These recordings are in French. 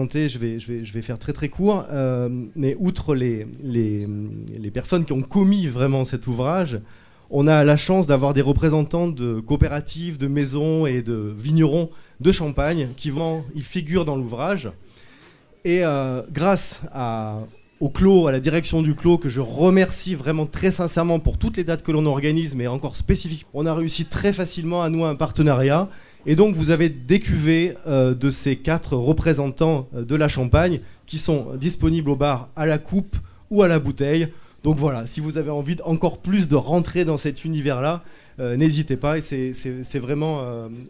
Je vais, faire très très court, euh, mais outre les, personnes qui ont commis vraiment cet ouvrage, on a la chance d'avoir des représentants de coopératives, de maisons et de vignerons de Champagne qui vont, ils figurent dans l'ouvrage. Et euh, grâce à, au clos, à la direction du clos, que je remercie vraiment très sincèrement pour toutes les dates que l'on organise, mais encore spécifiques, on a réussi très facilement à nouer un partenariat et donc vous avez des cuvées euh, de ces quatre représentants euh, de la Champagne qui sont disponibles au bar à la coupe ou à la bouteille. Donc voilà, si vous avez envie encore plus de rentrer dans cet univers-là, euh, n'hésitez pas et c'est vraiment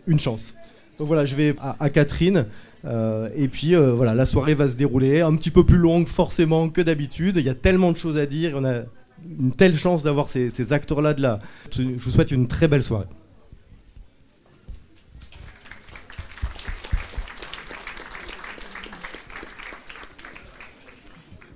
une chance. Donc voilà, je vais à, Catherine. et puis voilà, la soirée va se dérouler un petit peu plus longue forcément que d'habitude. Il y a tellement de choses à dire, on a une telle chance d'avoir ces, ces acteurs-là de là. Je vous souhaite une très belle soirée.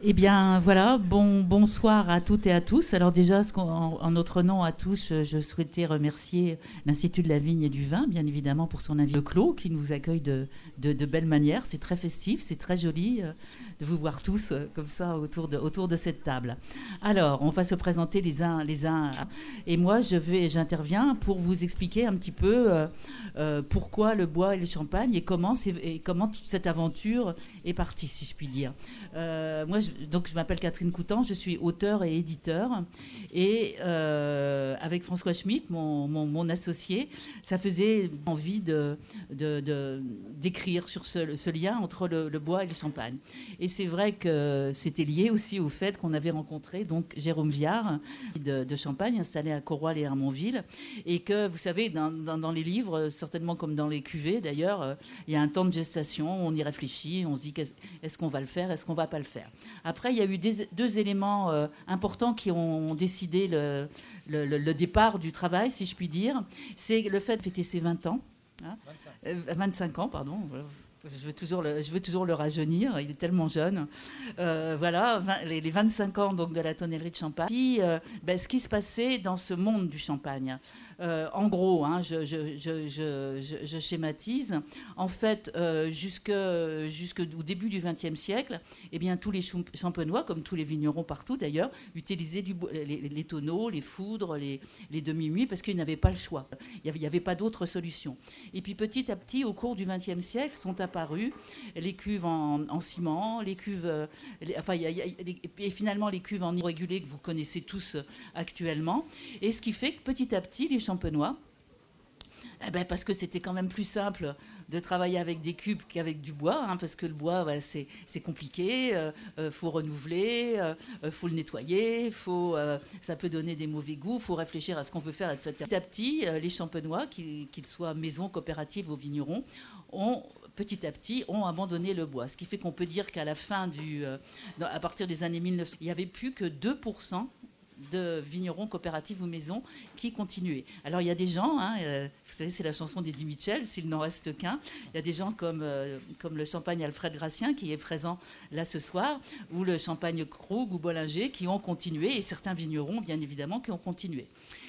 Eh bien voilà, bon, bonsoir à toutes et à tous. Alors déjà, en, notre nom à tous, je souhaitais remercier l'Institut de la Vigne et du Vin, bien évidemment, pour son invité Clos, qui nous accueille de, de, de belle manière. C'est très festif, c'est très joli euh, de vous voir tous euh, comme ça autour de, autour de cette table. Alors, on va se présenter les uns les uns. Et moi, j'interviens pour vous expliquer un petit peu euh, pourquoi le bois et le champagne et comment, toute cette aventure est partie, si je puis dire. moi, donc je m'appelle Catherine Coutan, je suis auteur et éditeur. Et euh, avec François Schmitt, mon, associé, ça faisait envie de, d'écrire sur ce, lien entre le, bois et le champagne. Et c'est vrai que c'était lié aussi au fait qu'on avait rencontré donc Jérôme Viard de, Champagne, installé à Corroil et Hermonville. Et que, vous savez, dans, dans, les livres, certainement comme dans les cuvées d'ailleurs, euh, il y a un temps de gestation, on y réfléchit, on se dit est-ce qu'on va le faire, est-ce qu'on va pas le faire? Après, il y a eu deux éléments euh, importants qui ont décidé le, départ du travail, si je puis dire. C'est le fait de fêter ses 20 ans. 25. 25 euh, ans, pardon. Je veux, toujours le, rajeunir, il est tellement jeune. Euh, voilà, les, 25 ans donc, de la tonnellerie de Champagne. Ben, ce qui se passait dans ce monde du champagne. Euh, en gros, hein, je, schématise. En fait, euh, jusqu'au début du XXe siècle, eh bien, tous les champenois, comme tous les vignerons partout d'ailleurs, utilisaient les, tonneaux, les foudres, les, demi-muits, parce qu'ils n'avaient pas le choix. Il n'y avait, pas d'autre solution. Et puis petit à petit, au cours du XXe siècle, sont apparues les cuves en, ciment, les cuves, euh, enfin, et finalement les cuves en irrégulier que vous connaissez tous actuellement. Et ce qui fait que petit à petit, les champenois eh ben parce que c'était quand même plus simple de travailler avec des cubes qu'avec du bois, hein, parce que le bois, c'est compliqué, il euh, euh, faut renouveler, il euh, faut le nettoyer, ça peut donner des mauvais goûts, faut réfléchir à ce qu'on veut faire, etc. Petit à petit, les champenois, qu'ils soient maison, coopérative ou vignerons, ont petit à petit, ont abandonné le bois. Ce qui fait qu'on peut dire qu'à la fin du... à partir des années 1900, il n'y avait plus que 2% de vignerons coopératives ou maisons qui continuaient. Alors il y a des gens, hein, euh, vous savez, c'est la chanson d'Eddie Mitchell, s'il n'en reste qu'un. Il y a des gens comme, euh, comme le champagne Alfred Gracien qui est présent là ce soir, ou le champagne Krug ou Bollinger qui ont continué, et certains vignerons, bien évidemment, qui ont continué.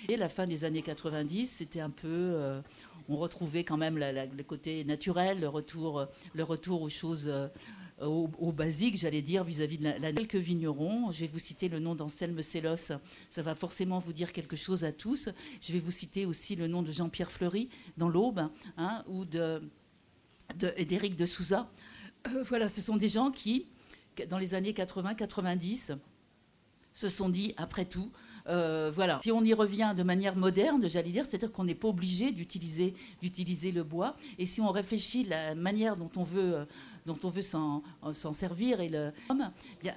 Et la fin des années 90, c'était un peu. Euh, on retrouvait quand même le côté naturel, le retour, le retour aux choses au, basique, j'allais dire, vis-à-vis de la, quelques vignerons. Je vais vous citer le nom d'Anselme Sellos, ça va forcément vous dire quelque chose à tous. Je vais vous citer aussi le nom de Jean-Pierre Fleury dans l'Aube, hein, ou de, d'Éric de, Souza. Euh, voilà, ce sont des gens qui, dans les années 80-90, se sont dit, après tout, euh, voilà. Si on y revient de manière moderne, j'allais dire, c'est-à-dire qu'on n'est pas obligé d'utiliser, le bois. Et si on réfléchit la manière dont on veut euh, dont on veut s'en servir et le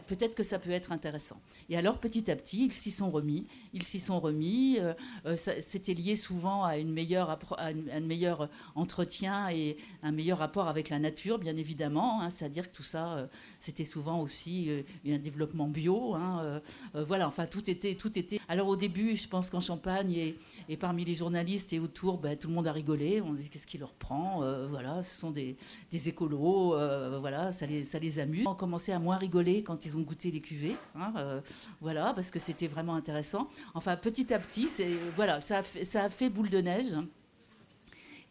peut-être que ça peut être intéressant. Et alors petit à petit, ils s'y sont remis. Ils s'y sont remis. Euh, euh, c'était lié souvent à une meilleure un meilleur entretien et un meilleur rapport avec la nature, bien évidemment. Hein. C'est-à-dire que tout ça, euh, c'était souvent aussi un développement bio. Hein. voilà, enfin tout était tout était. Alors au début, je pense qu'en Champagne et, parmi les journalistes et autour, ben, tout le monde a rigolé. On dit qu'est-ce qui leur prend Voilà, ce sont des écolos. Euh, voilà, ça les, ça les amuse. Ils ont commencé à moins rigoler quand ils ont goûté les cuvées, hein, euh, voilà, parce que c'était vraiment intéressant. Enfin, petit à petit, voilà, ça a fait, ça a fait boule de neige.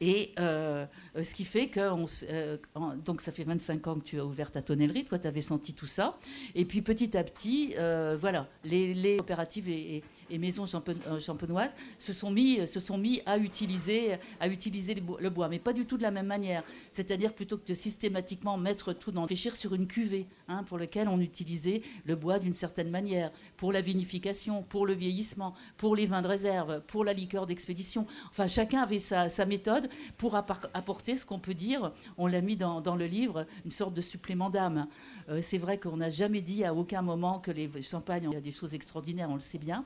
Et euh, ce qui fait que, euh, donc ça fait 25 ans que tu as ouvert ta tonnellerie, toi tu avais senti tout ça. Et puis petit à petit, voilà, les, coopératives et, maisons champenoises se sont, mis, se sont mis à utiliser, à utiliser le bois, mais pas du tout de la même manière. C'est-à-dire plutôt que de systématiquement mettre tout dans sur une cuvée hein, pour laquelle on utilisait le bois d'une certaine manière, pour la vinification, pour le vieillissement, pour les vins de réserve, pour la liqueur d'expédition. Enfin, chacun avait sa, méthode pour apporter ce qu'on peut dire, on l'a mis dans, le livre, une sorte de supplément d'âme. Euh, c'est vrai qu'on n'a jamais dit à aucun moment que les champagnes, il y a des choses extraordinaires, on le sait bien,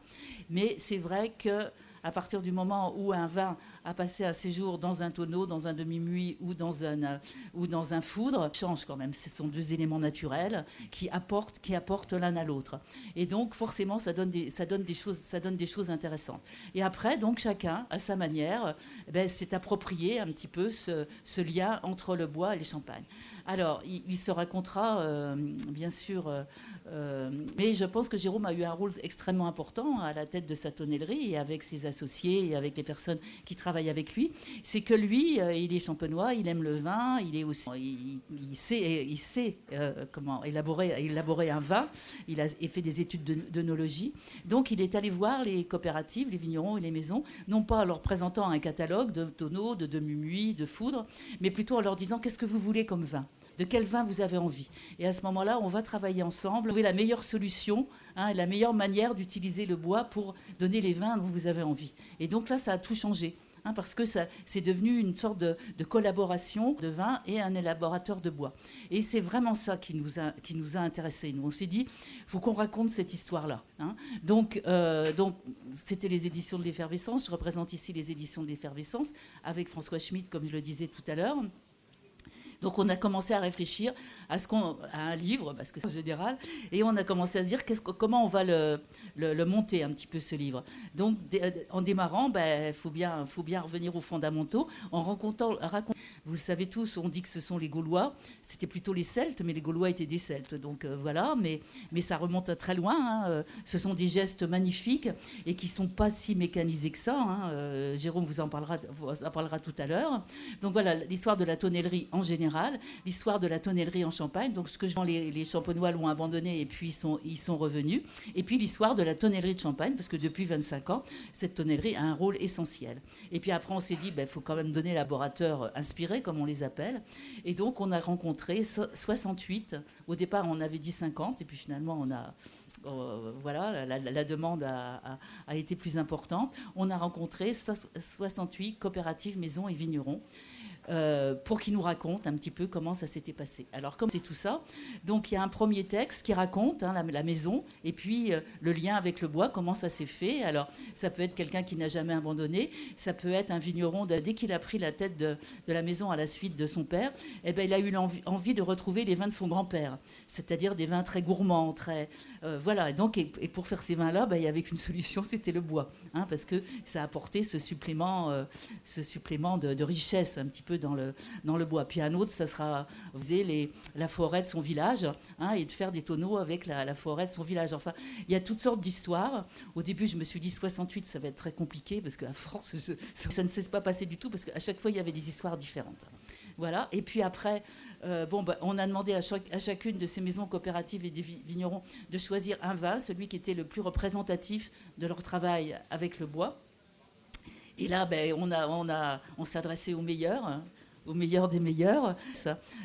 mais c'est vrai que à partir du moment où un vin a passé un séjour dans un tonneau, dans un demi-muit ou dans un, euh, ou dans un foudre, change quand même. Ce sont deux éléments naturels qui apportent, qui apportent l'un à l'autre. Et donc, forcément, ça donne, des, ça, donne des choses, ça donne des choses intéressantes. Et après, donc, chacun, à sa manière, eh ben, s'est approprié un petit peu ce, ce lien entre le bois et les champagnes. Alors, il, se racontera, euh, bien sûr, euh, euh, mais je pense que Jérôme a eu un rôle extrêmement important à la tête de sa tonnellerie et avec ses associés et avec les personnes qui travaillent avec lui. C'est que lui, il est champenois, il aime le vin, il est aussi, il, sait, il sait comment élaborer, élaborer un vin. Il a fait des études d'œnologie. Donc, il est allé voir les coopératives, les vignerons et les maisons, non pas en leur présentant un catalogue de tonneaux, de demi-muits, de foudre, mais plutôt en leur disant qu'est-ce que vous voulez comme vin? De quel vin vous avez envie. Et à ce moment-là, on va travailler ensemble, trouver la meilleure solution, hein, la meilleure manière d'utiliser le bois pour donner les vins dont vous avez envie. Et donc là, ça a tout changé. Hein, parce que c'est devenu une sorte de, collaboration de vin et un élaborateur de bois. Et c'est vraiment ça qui nous a, qui nous a intéressés. Nous, on s'est dit, faut qu'on raconte cette histoire-là. Hein. Donc, euh, donc, c'était les éditions de l'effervescence. Je représente ici les éditions de l'effervescence avec François Schmitt, comme je le disais tout à l'heure. Donc on a commencé à réfléchir à, ce qu'on, à un livre, parce que c'est général, et on a commencé à se dire qu'est-ce, comment on va le, monter un petit peu ce livre. Donc euh, en démarrant, il ben, faut, bien, bien revenir aux fondamentaux, en racontant, vous le savez tous, on dit que ce sont les Gaulois, c'était plutôt les Celtes, mais les Gaulois étaient des Celtes, donc euh, voilà, mais, ça remonte très loin, hein, euh, ce sont des gestes magnifiques et qui sont pas si mécanisés que ça, hein, Jérôme vous en parlera, vous en parlera tout à l'heure. Donc voilà, l'histoire de la tonnellerie en général, l'histoire de la tonnellerie en Champagne, donc ce que les, les champenois l'ont abandonné et puis ils sont, revenus, et puis l'histoire de la tonnellerie de Champagne, parce que depuis 25 ans, cette tonnellerie a un rôle essentiel. Et puis après, on s'est dit, il ben, faut quand même donner laborateur inspiré, comme on les appelle, et donc on a rencontré 68, au départ on avait dit 50, et puis finalement on a... Euh, voilà, la, demande a, été plus importante. On a rencontré 68 coopératives, maisons et vignerons euh, pour qu'il nous raconte un petit peu comment ça s'était passé. Alors, comme c'est tout ça, donc il y a un premier texte qui raconte hein, la, maison et puis euh, le lien avec le bois, comment ça s'est fait. Alors, ça peut être quelqu'un qui n'a jamais abandonné, ça peut être un vigneron, dès qu'il a pris la tête de, la maison à la suite de son père, eh ben, il a eu envie de retrouver les vins de son grand-père, c'est-à-dire des vins très gourmands, très. Euh, voilà, et donc, et, pour faire ces vins-là, ben, il n'y avait qu'une solution, c'était le bois, hein, parce que ça apportait ce supplément, ce supplément de, de richesse un petit peu dans le, dans le bois. Puis un autre, ça sera les, la forêt de son village hein, et de faire des tonneaux avec la, forêt de son village. Enfin, il y a toutes sortes d'histoires. Au début, je me suis dit 68, ça va être très compliqué parce qu'à force, ça ne s'est pas passé du tout parce qu'à chaque fois, il y avait des histoires différentes. Voilà. Et puis après, euh, bon, bah, on a demandé à, à, chacune de ces maisons coopératives et des vignerons de choisir un vin, celui qui était le plus représentatif de leur travail avec le bois. Et là, ben, on, a, on, a, au meilleur des meilleurs,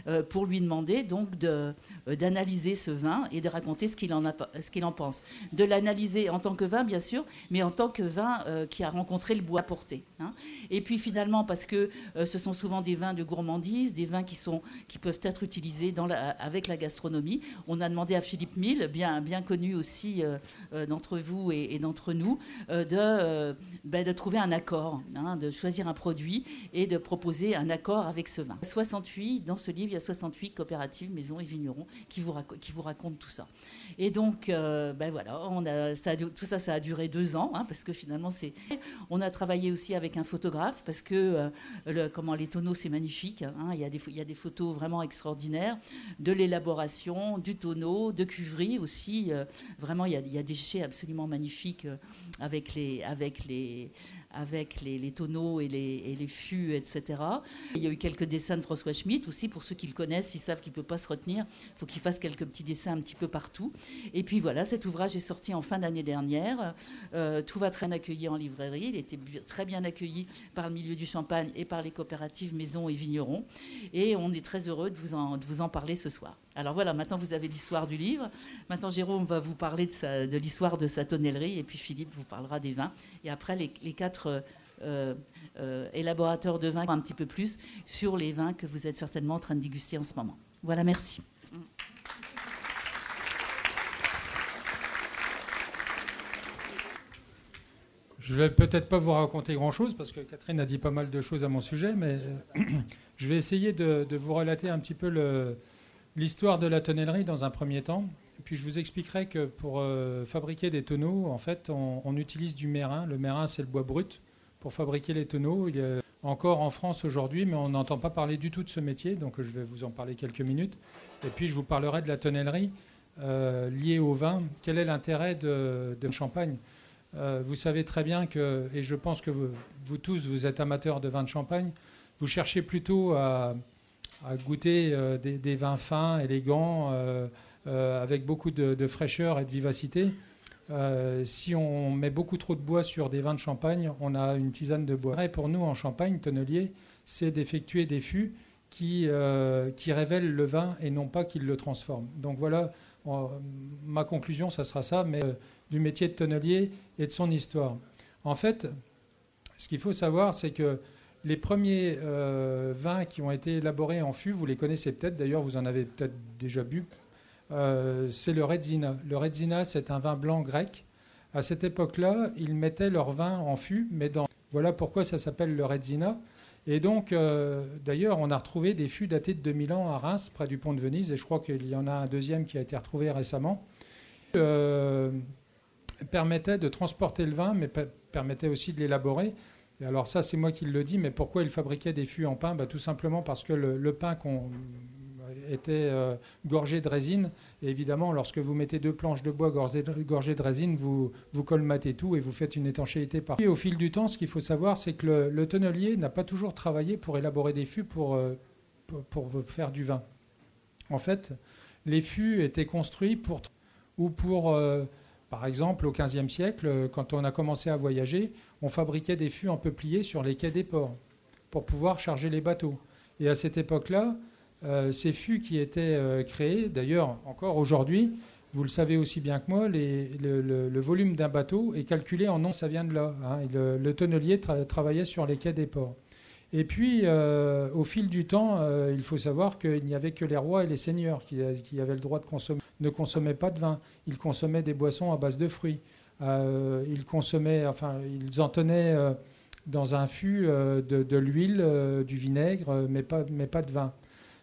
euh, pour lui demander donc euh, d'analyser ce vin et de raconter ce qu'il en, ce qu'il en pense. De l'analyser en tant que vin, bien sûr, mais en tant que vin euh, qui a rencontré le bois porté. Hein. Et puis finalement, parce que ce sont souvent des vins de gourmandise, des vins qui, sont, qui peuvent être utilisés avec la gastronomie, on a demandé à Philippe Mille, bien, bien connu aussi d'entre vous et, d'entre nous, de, ben, de trouver un accord, hein, de choisir un produit et de proposer un accord avec ce vin. 68, dans ce livre, il y a 68 coopératives, maisons et vignerons qui vous, qui vous racontent tout ça. Et donc, euh, ben voilà, on a, tout ça, ça a duré deux ans, hein, parce que finalement, c'est. On a travaillé aussi avec photographe, parce que euh, le, comment les tonneaux, c'est magnifique. Hein, il, y a des, il y des photos vraiment extraordinaires de l'élaboration, du tonneau, de cuverie aussi. Euh, vraiment, il y, a, des chais absolument magnifiques avec les, avec les, avec les, tonneaux et les, fûts, etc. Il y a eu quelques dessins de François Schmitt aussi, pour ceux qui le connaissent, ils savent qu'il ne peut pas se retenir, il faut qu'il fasse quelques petits dessins un petit peu partout. Et puis voilà, cet ouvrage est sorti en fin d'année dernière, euh, tout va très bien accueilli en librairie, il était très bien accueilli par le milieu du champagne et par les coopératives maisons et vignerons, et on est très heureux de vous en, parler ce soir. Alors voilà, maintenant vous avez l'histoire du livre, maintenant Jérôme va vous parler de, l'histoire de sa tonnellerie, et puis Philippe vous parlera des vins, et après les quatre euh, euh, élaborateur de vin un petit peu plus sur les vins que vous êtes certainement en train de déguster en ce moment. Voilà, merci. Je ne vais peut-être pas vous raconter grand-chose parce que Catherine a dit pas mal de choses à mon sujet, mais je vais essayer de, vous relater un petit peu l'histoire de la tonnellerie dans un premier temps. Puis je vous expliquerai que pour fabriquer des tonneaux, en fait, on, utilise du mérin. Le mérin, c'est le bois brut pour fabriquer les tonneaux. Il est encore en France aujourd'hui, mais on n'entend pas parler du tout de ce métier, donc je vais vous en parler quelques minutes. Et puis je vous parlerai de la tonnellerie euh, liée au vin. Quel est l'intérêt de, champagne? Euh, Vous savez très bien que, et je pense que vous, tous, vous êtes amateurs de vin de champagne, vous cherchez plutôt à, goûter euh, des, vins fins, élégants, avec beaucoup de fraîcheur et de vivacité. Euh, si on met beaucoup trop de bois sur des vins de champagne, on a une tisane de bois. Et pour nous, en Champagne, tonnelier, c'est d'effectuer des fûts qui, euh, révèlent le vin et non pas qu'ils le transforment. Donc voilà, ma conclusion, ça sera ça, mais euh, du métier de tonnelier et de son histoire. En fait, ce qu'il faut savoir, c'est que les premiers vins qui ont été élaborés en fût, vous les connaissez peut-être, d'ailleurs vous en avez peut-être déjà bu, euh, c'est le Redzina. Le Redzina, c'est un vin blanc grec. À cette époque-là, ils mettaient leur vin en fût, mais dans... Voilà pourquoi ça s'appelle le Redzina. Et donc, euh, d'ailleurs, on a retrouvé des fûts datés de 2000 ans à Reims, près du pont de Venise, et je crois qu'il y en a un deuxième qui a été retrouvé récemment. Euh, permettait de transporter le vin, mais permettait aussi de l'élaborer. Et alors ça, c'est moi qui le dis, mais pourquoi ils fabriquaient des fûts en pain? Bah, Tout simplement parce que le pain qu'on était euh, de résine. Et évidemment, lorsque vous mettez deux planches de bois gorgées de, résine, vous, vous colmatez tout et vous faites une étanchéité par. Et au fil du temps, ce qu'il faut savoir, c'est que le, tonnelier n'a pas toujours travaillé pour élaborer des fûts pour, euh, pour, faire du vin. En fait, les fûts étaient construits pour ou pour euh, par exemple, au XVe siècle, quand on a commencé à voyager, on fabriquait des fûts en peuplier sur les quais des ports pour pouvoir charger les bateaux. Et à cette époque-là, euh, ces fûts qui étaient euh, créés, d'ailleurs encore aujourd'hui, vous le savez aussi bien que moi, le, volume d'un bateau est calculé en non, ça vient de là. Hein. le, tonnelier travaillait sur les quais des ports. Et puis, euh, au fil du temps, il faut savoir qu'il n'y avait que les rois et les seigneurs qui, avaient le droit de consommer. Ne consommaient pas de vin, ils consommaient des boissons à base de fruits. ils en tenaient dans un fût de, l'huile, du vinaigre, mais pas de vin.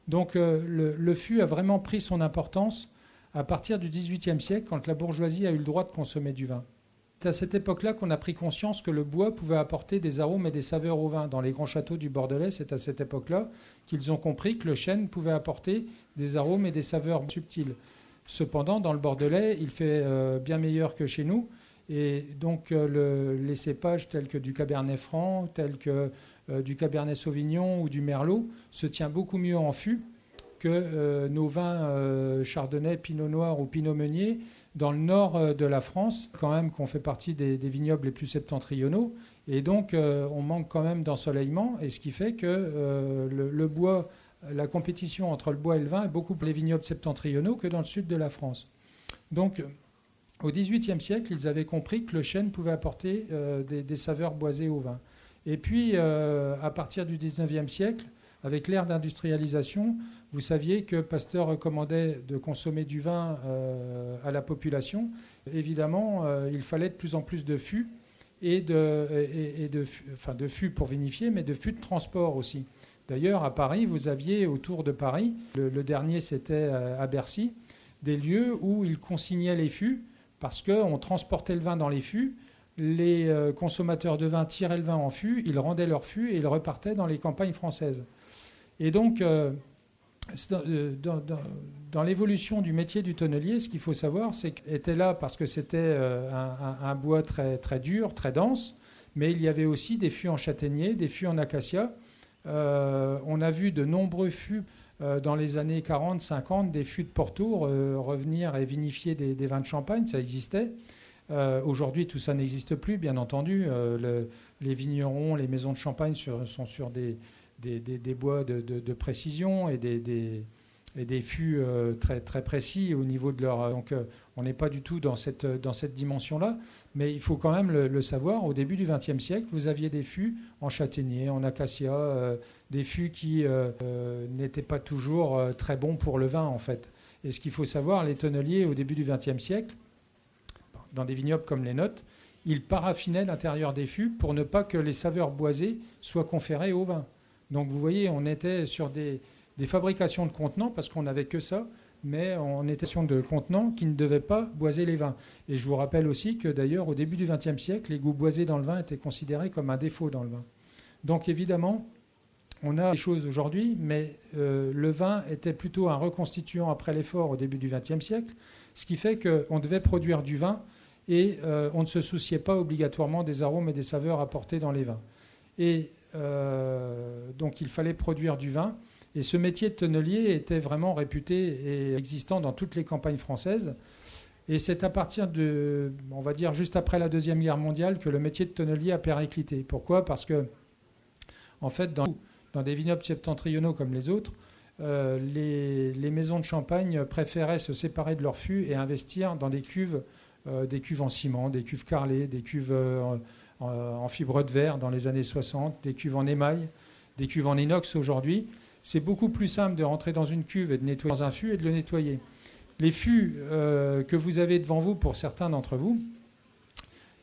Donc euh, le, fût a vraiment pris son importance à partir du XVIIIe siècle, quand la bourgeoisie a eu le droit de consommer du vin. C'est à cette époque-là qu'on a pris conscience que le bois pouvait apporter des arômes et des saveurs au vin. Dans les grands châteaux du Bordelais, c'est à cette époque-là qu'ils ont compris que le chêne pouvait apporter des arômes et des saveurs subtiles. Cependant, dans le Bordelais, il fait euh, bien meilleur que chez nous. Et donc, euh, les cépages tels que du Cabernet Franc, tels que du Cabernet Sauvignon ou du Merlot se tient beaucoup mieux en fût que euh, nos vins euh, Chardonnay, Pinot Noir ou Pinot Meunier dans le nord de la France, quand même qu'on fait partie des, vignobles les plus septentrionaux, et donc on manque quand même d'ensoleillement, et ce qui fait que le, bois, la compétition entre le bois et le vin est beaucoup plus les vignobles septentrionaux que dans le sud de la France. Donc au XVIIIe siècle, ils avaient compris que le chêne pouvait apporter des saveurs boisées au vin. Et puis, euh, à partir du 19e siècle, avec l'ère d'industrialisation, vous saviez que Pasteur recommandait de consommer du vin euh, à la population. Évidemment, euh, il fallait de plus en plus de fûts, et de, enfin de fûts pour vinifier, mais de fûts de transport aussi. D'ailleurs, à Paris, vous aviez autour de Paris, le, le dernier c'était à Bercy, des lieux où ils consignaient les fûts parce qu'on transportait le vin dans les fûts les euh, consommateurs de vin tiraient le vin en fût, ils rendaient leur fût et ils repartaient dans les campagnes françaises. Et donc, euh, euh, dans, l'évolution du métier du tonnelier, ce qu'il faut savoir, c'est qu'il était là parce que c'était un, bois très, très dur, très dense, mais il y avait aussi des fûts en châtaignier, des fûts en acacia. on a vu de nombreux fûts dans les années 40, 50, des fûts de Porto revenir et vinifier des, vins de champagne, ça existait. Aujourd'hui, tout ça n'existe plus, bien entendu. les vignerons, les maisons de champagne sont sur des, bois de, précision et des, et fûts euh, très, précis au niveau de leur. Donc, euh, on n'est pas du tout dans cette, dans cette dimension-là, mais il faut quand même le, savoir. Au début du XXe siècle, vous aviez des fûts en châtaignier, en acacia, euh, des fûts qui n'étaient pas toujours très bons pour le vin, en fait. Et ce qu'il faut savoir, les tonneliers, au début du XXe siècle, dans des vignobles comme les nôtres, ils paraffinaient l'intérieur des fûts pour ne pas que les saveurs boisées soient conférées au vin. Donc, vous voyez, on était sur des des fabrications de contenants, parce qu'on n'avait que ça, mais on était sur de contenants qui ne devaient pas boiser les vins. Et je vous rappelle aussi que d'ailleurs, au début du XXe siècle, les goûts boisés dans le vin étaient considérés comme un défaut dans le vin. Donc évidemment, on a des choses aujourd'hui, mais euh, le vin était plutôt un reconstituant après l'effort au début du XXe siècle, ce qui fait qu'on devait produire du vin et euh, on ne se souciait pas obligatoirement des arômes et des saveurs apportés dans les vins. Et euh, donc il fallait produire du vin. Et ce métier de tonnelier était vraiment réputé et existant dans toutes les campagnes françaises. Et c'est à partir de, on va dire, juste après la Deuxième Guerre mondiale que le métier de tonnelier a périclité. Pourquoi? Parce que, en fait, dans, des vignobles septentrionaux comme les autres, euh, les, maisons de champagne préféraient se séparer de leurs fûts et investir dans des cuves, des cuves en ciment, des cuves carrelées, des cuves euh, en, fibre de verre dans les années 60, des cuves en émail, des cuves en inox aujourd'hui c'est beaucoup plus simple de rentrer dans une cuve et de nettoyer dans un fût et de le nettoyer. Les fûts euh, que vous avez devant vous, pour certains d'entre vous,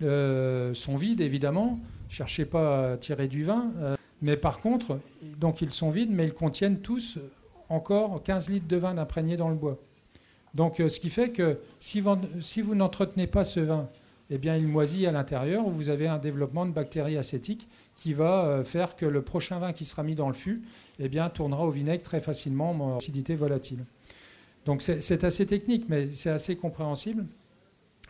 euh, sont vides évidemment. Cherchez pas à tirer du vin. Euh, mais par contre, donc ils sont vides, mais ils contiennent tous encore 15 litres de vin imprégné dans le bois. Donc ce qui fait que si vous, n'entretenez pas ce vin, eh bien il moisit à l'intérieur, vous avez un développement de bactéries acétiques qui va faire que le prochain vin qui sera mis dans le fût eh bien, tournera au vinaigre très facilement en acidité volatile. Donc c'est assez technique, mais c'est assez compréhensible.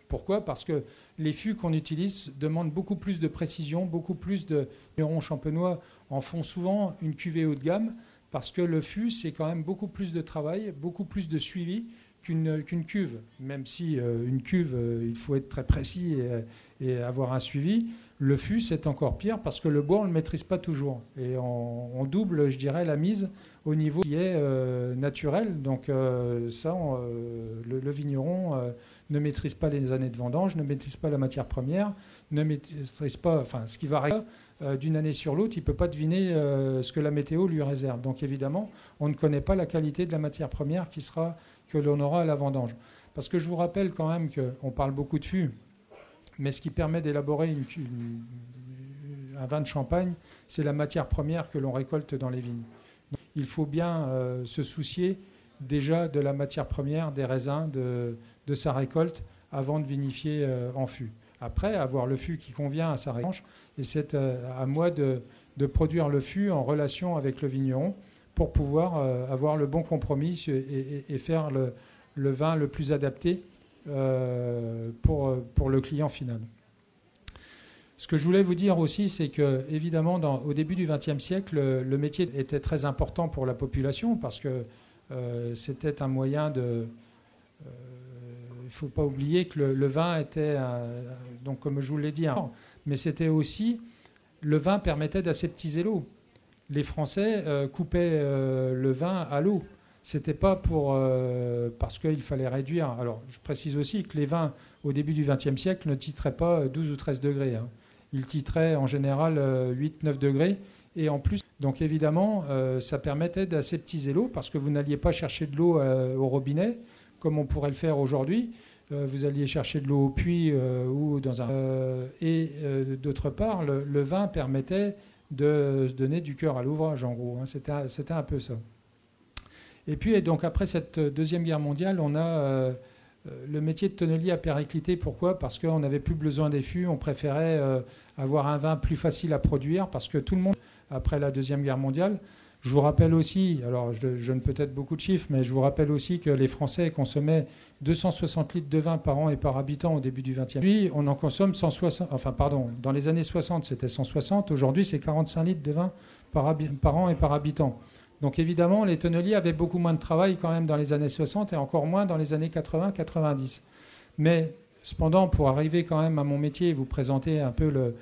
Pourquoi? Parce que les fûts qu'on utilise demandent beaucoup plus de précision, beaucoup plus de neuron champenois en font souvent une cuvée haut de gamme, parce que le fût, c'est quand même beaucoup plus de travail, beaucoup plus de suivi qu'une cuve. Même si euh, une cuve, euh, il faut être très précis et avoir un suivi. Le fût, c'est encore pire parce que le bois, on ne le maîtrise pas toujours. Et on, double, je dirais, la mise au niveau qui est euh, naturel. Donc euh, ça, euh, le, vigneron ne maîtrise pas les années de vendange, ne maîtrise pas la matière première, ne maîtrise pas, enfin, ce qui va arriver d'une année sur l'autre, il ne peut pas deviner ce que la météo lui réserve. Donc évidemment, on ne connaît pas la qualité de la matière première qui sera, que l'on aura à la vendange. Parce que je vous rappelle quand même qu'on parle beaucoup de fût, mais ce qui permet d'élaborer un vin de champagne, c'est la matière première que l'on récolte dans les vignes. il faut bien euh, se soucier déjà de la matière première, des raisins, de, sa récolte, avant de vinifier euh, en fût. Après, avoir le fût qui convient à sa récolte, et c'est euh, à moi de, produire le fût en relation avec le vigneron pour pouvoir avoir le bon compromis et, faire le, vin le plus adapté euh, pour, pour le client final. Ce que je voulais vous dire aussi, c'est que, évidemment, au début du XXe siècle, le, métier était très important pour la population parce que euh, c'était un moyen de. Euh, il ne faut pas oublier que le, vin était, donc comme je vous l'ai dit, mais c'était aussi. Le vin permettait d'aseptiser l'eau. Les Français coupaient le vin à l'eau c'était pas pour euh, parce qu'il fallait réduire. Alors, je précise aussi que les vins au début du XXe siècle ne titraient pas 12 ou 13 degrés. Hein. Ils titraient en général 8-9 euh, degrés. Et en plus, donc évidemment, euh, ça permettait d'aseptiser l'eau parce que vous n'alliez pas chercher de l'eau au robinet comme on pourrait le faire aujourd'hui. vous alliez chercher de l'eau au puits ou dans un. et d'autre part, le, vin permettait de donner du cœur à l'ouvrage, en gros. Hein. C'était un peu ça. Et puis, donc, après cette Deuxième Guerre mondiale, on a euh, euh, le métier de tonnelier à périclité. Pourquoi? Parce qu'on n'avait plus besoin des fûts, on préférait euh, avoir un vin plus facile à produire, parce que tout le monde, après la Deuxième Guerre mondiale, Je vous rappelle aussi, alors je, donne peut-être beaucoup de chiffres, mais je vous rappelle aussi que les Français consommaient 260 litres de vin par an et par habitant au début du XXe. Puis on en consomme 160, enfin pardon, dans les années 60 c'était 160, aujourd'hui c'est 45 litres de vin par, an et par habitant. Donc évidemment, les tonneliers avaient beaucoup moins de travail quand même dans les années 60 et encore moins dans les années 80-90. Mais cependant, pour arriver quand même à mon métier et vous présenter un peu le,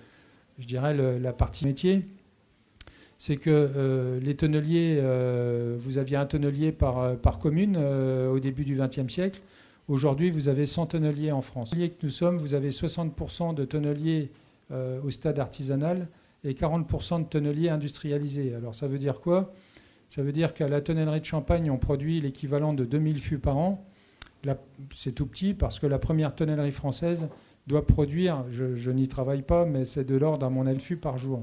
je dirais la partie métier, c'est que euh, les tonneliers, euh, vous aviez un tonnelier par, euh, par commune au début du XXe siècle. Aujourd'hui, vous avez 100 tonneliers en France. que nous sommes, vous avez 60% de tonneliers au stade artisanal et 40% de tonneliers industrialisés. Alors ça veut dire quoi? Ça veut dire qu'à la tonnellerie de Champagne, on produit l'équivalent de 2000 fûts par an. C'est tout petit parce que la première tonnellerie française doit produire, je, n'y travaille pas, mais c'est de l'ordre à mon avis par jour.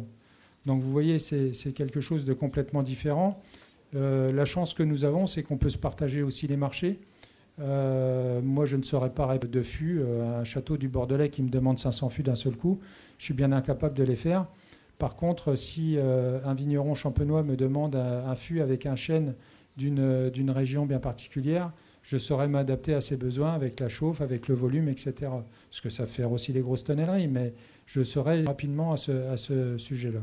Donc vous voyez, c'est quelque chose de complètement différent. Euh, la chance que nous avons, c'est qu'on peut se partager aussi les marchés. Euh, moi, je ne saurais pas de fûts. Euh, un château du Bordelais qui me demande 500 fûts d'un seul coup, je suis bien incapable de les faire. Par contre, si un vigneron champenois me demande un, fût avec un chêne d'une région bien particulière, je saurais m'adapter à ses besoins avec la chauffe, avec le volume, etc. Ce que ça fait aussi les grosses tonnelleries, mais je saurais rapidement à ce sujet-là.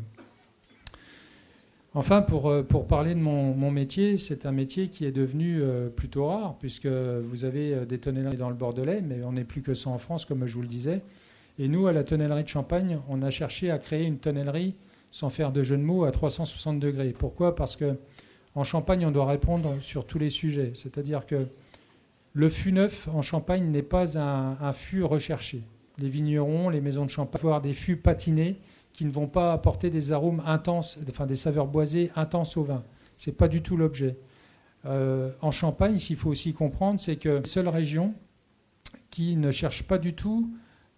Enfin, pour, euh, pour parler de mon, métier, c'est un métier qui est devenu euh, plutôt rare, puisque vous avez euh, des tonnelleries dans le Bordelais, mais on n'est plus que ça en France, comme je vous le disais. Et nous, à la tonnellerie de Champagne, on a cherché à créer une tonnellerie, sans faire de jeu de mots, à 360 degrés. Pourquoi? Parce que en Champagne, on doit répondre sur tous les sujets. C'est-à-dire que le fût neuf en Champagne n'est pas un, un fût recherché. Les vignerons, les maisons de champagne, avoir des fûts patinés qui ne vont pas apporter des arômes intenses, enfin des saveurs boisées intenses au vin. Ce n'est pas du tout l'objet. Euh, en Champagne, ce faut aussi comprendre, c'est que la seule région qui ne cherche pas du tout,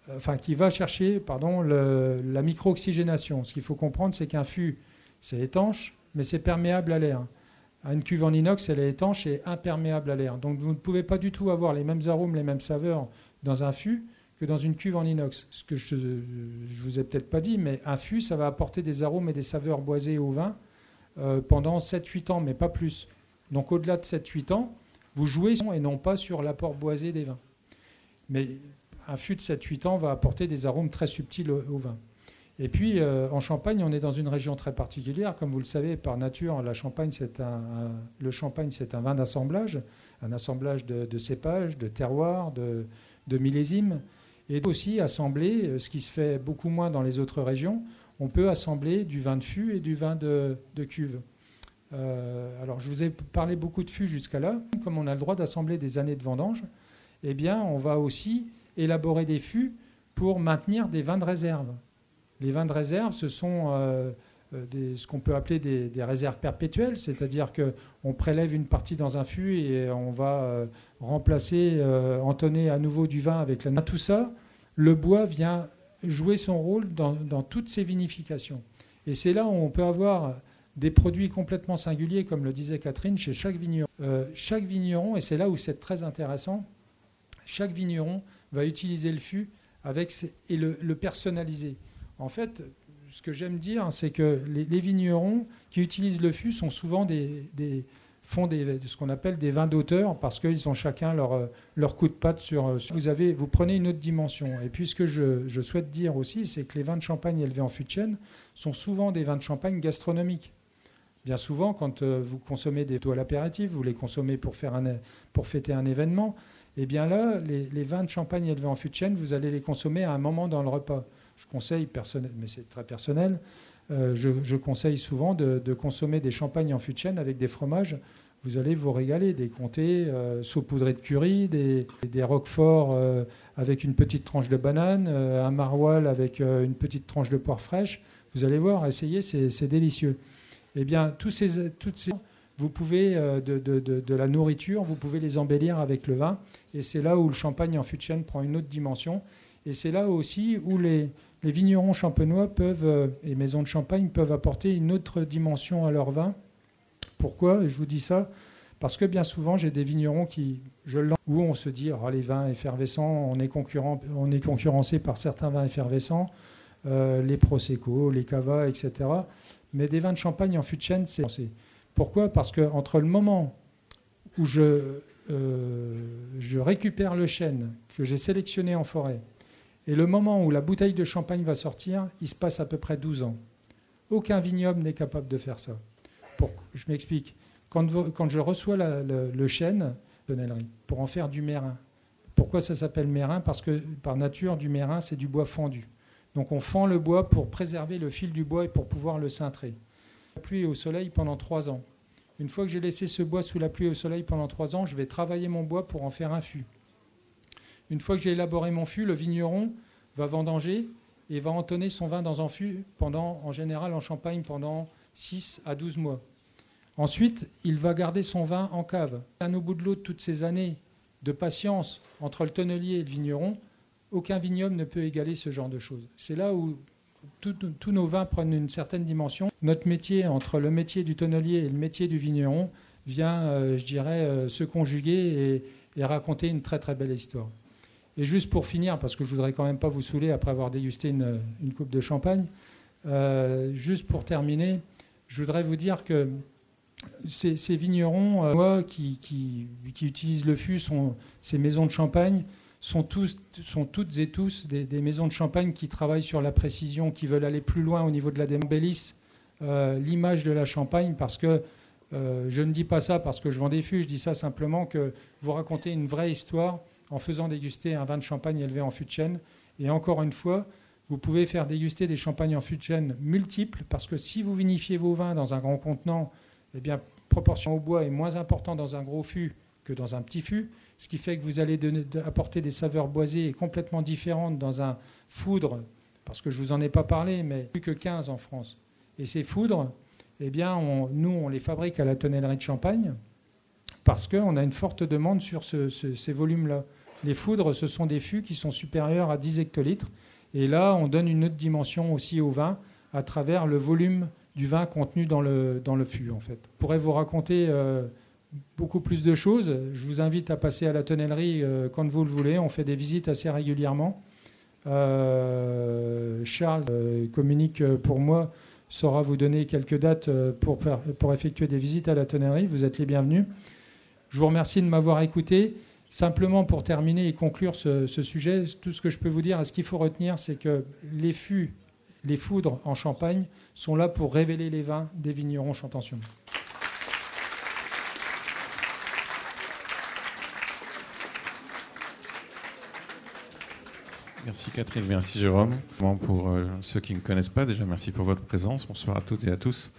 euh, enfin qui va chercher pardon, la micro-oxygénation. Ce qu'il faut comprendre, c'est qu'un fût, c'est étanche, mais c'est perméable à l'air. Une cuve en inox, elle est étanche et imperméable à l'air. Donc vous ne pouvez pas du tout avoir les mêmes arômes, les mêmes saveurs dans un fût dans une cuve en inox. Ce que je ne vous ai peut-être pas dit, mais un fût, ça va apporter des arômes et des saveurs boisées au vin euh, pendant 7-8 ans, mais pas plus. Donc au-delà de 7-8 ans, vous jouez et non pas sur l'apport boisé des vins. Mais un fût de 7-8 ans va apporter des arômes très subtils au, vin. Et puis euh, en Champagne, on est dans une région très particulière. Comme vous le savez, par nature, la Champagne, c'est un, le Champagne, c'est un vin d'assemblage, un assemblage de, cépages, de terroirs, de millésimes et aussi assembler, euh, ce qui se fait beaucoup moins dans les autres régions, on peut assembler du vin de fût et du vin de, cuve. Euh, alors je vous ai parlé beaucoup de fût jusqu'à là. Comme on a le droit d'assembler des années de vendange, eh bien on va aussi élaborer des fûts pour maintenir des vins de réserve. Les vins de réserve, ce sont euh, des, ce qu'on peut appeler des, réserves perpétuelles, c'est-à-dire qu'on prélève une partie dans un fût et on va remplacer, euh, entonner à nouveau du vin avec la... Tout ça, le bois vient jouer son rôle dans, toutes ces vinifications. Et c'est là où on peut avoir des produits complètement singuliers, comme le disait Catherine, chez chaque vigneron. Euh, chaque vigneron, et c'est là où c'est très intéressant, chaque vigneron va utiliser le fût avec et le, personnaliser. En fait, ce que j'aime dire, c'est que les, vignerons qui utilisent le fût sont souvent des font des, ce qu'on appelle des vins d'auteur parce qu'ils ont chacun leur, euh, leur coup de patte sur. Euh, vous, avez, vous prenez une autre dimension. Et puis ce que je, souhaite dire aussi, c'est que les vins de champagne élevés en fût de chêne sont souvent des vins de champagne gastronomiques. Bien souvent, quand euh, vous consommez des à l'apéritif, vous les consommez pour, faire un, pour fêter un événement, et eh bien là, les, les, vins de champagne élevés en fût de chêne, vous allez les consommer à un moment dans le repas. Je conseille, personnel, mais c'est très personnel, euh, je, conseille souvent de, consommer des champagnes en fût de chêne avec des fromages. Vous allez vous régaler, des comtés euh, saupoudrés de curry, des, des roqueforts euh, avec une petite tranche de banane, un maroilles avec une petite tranche de poire fraîche. Vous allez voir, essayez, c'est délicieux. Eh bien, tous ces, toutes ces, vous pouvez, de, de, de, la nourriture, vous pouvez les embellir avec le vin. Et c'est là où le champagne en fût de chêne prend une autre dimension. Et c'est là aussi où les, les vignerons champenois peuvent, euh, et maisons de champagne peuvent apporter une autre dimension à leur vin. Pourquoi? Je vous dis ça parce que bien souvent, j'ai des vignerons qui, je où on se dit, oh, les vins effervescents, on est, concurrent, on est concurrencé par certains vins effervescents, euh, les Prosecco, les Cava, etc. Mais des vins de champagne en fût de chêne, c'est Pourquoi? Parce que entre le moment où je, euh, je récupère le chêne que j'ai sélectionné en forêt et le moment où la bouteille de champagne va sortir, il se passe à peu près 12 ans. Aucun vignoble n'est capable de faire ça. Pour, je m'explique. Quand, je reçois le, chêne, pour en faire du mérin. Pourquoi ça s'appelle mérin? Parce que par nature, du mérin, c'est du bois fendu. Donc on fend le bois pour préserver le fil du bois et pour pouvoir le cintrer. La pluie et au soleil pendant trois ans. Une fois que j'ai laissé ce bois sous la pluie et au soleil pendant trois ans, je vais travailler mon bois pour en faire un fût. Une fois que j'ai élaboré mon fût, le vigneron va vendanger et va entonner son vin dans un fût pendant, en général en Champagne, pendant 6 à 12 mois. Ensuite, il va garder son vin en cave. Un au bout de l'autre, toutes ces années de patience entre le tonnelier et le vigneron, aucun vignoble ne peut égaler ce genre de choses. C'est là où tous nos vins prennent une certaine dimension. Notre métier, entre le métier du tonnelier et le métier du vigneron, vient, euh, je dirais, euh, se conjuguer et, raconter une très très belle histoire. Et juste pour finir, parce que je voudrais quand même pas vous saouler après avoir dégusté une, coupe de champagne, euh, juste pour terminer, je voudrais vous dire que ces, vignerons moi, qui, qui, utilisent le fût, ces maisons de champagne, sont, toutes et tous des, maisons de champagne qui travaillent sur la précision, qui veulent aller plus loin au niveau de la démobélisse, euh, l'image de la Champagne, parce que euh, je ne dis pas ça parce que je vends des fûts, je dis ça simplement que vous racontez une vraie histoire en faisant déguster un vin de champagne élevé en fût de chêne. Et encore une fois, vous pouvez faire déguster des champagnes en fût de chêne multiples, parce que si vous vinifiez vos vins dans un grand contenant, eh bien, proportion au bois est moins important dans un gros fût que dans un petit fût ce qui fait que vous allez apporter des saveurs boisées complètement différentes dans un foudre, parce que je ne vous en ai pas parlé, mais plus que 15 en France. Et ces foudres, eh bien, nous, on les fabrique à la tonnellerie de Champagne, parce qu'on a une forte demande sur ces volumes-là. Les foudres, ce sont des fûts qui sont supérieurs à 10 hectolitres. Et là, on donne une autre dimension aussi au vin à travers le volume du vin contenu dans le, dans le fût, en fait. Je pourrais vous raconter... Euh, beaucoup plus de choses. Je vous invite à passer à la tonnellerie euh, quand vous le voulez. On fait des visites assez régulièrement. Euh, Charles euh, communique pour moi, saura vous donner quelques dates pour, pour effectuer des visites à la tonnellerie. Vous êtes les bienvenus. Je vous remercie de m'avoir écouté. Simplement pour terminer et conclure ce, sujet, tout ce que je peux vous dire, ce qu'il faut retenir, c'est que les fûts, les foudres en Champagne sont là pour révéler les vins des vignerons chantentions. Merci Catherine, merci Jérôme. Pour euh, ceux qui ne me connaissent pas, déjà merci pour votre présence. Bonsoir à toutes et à tous.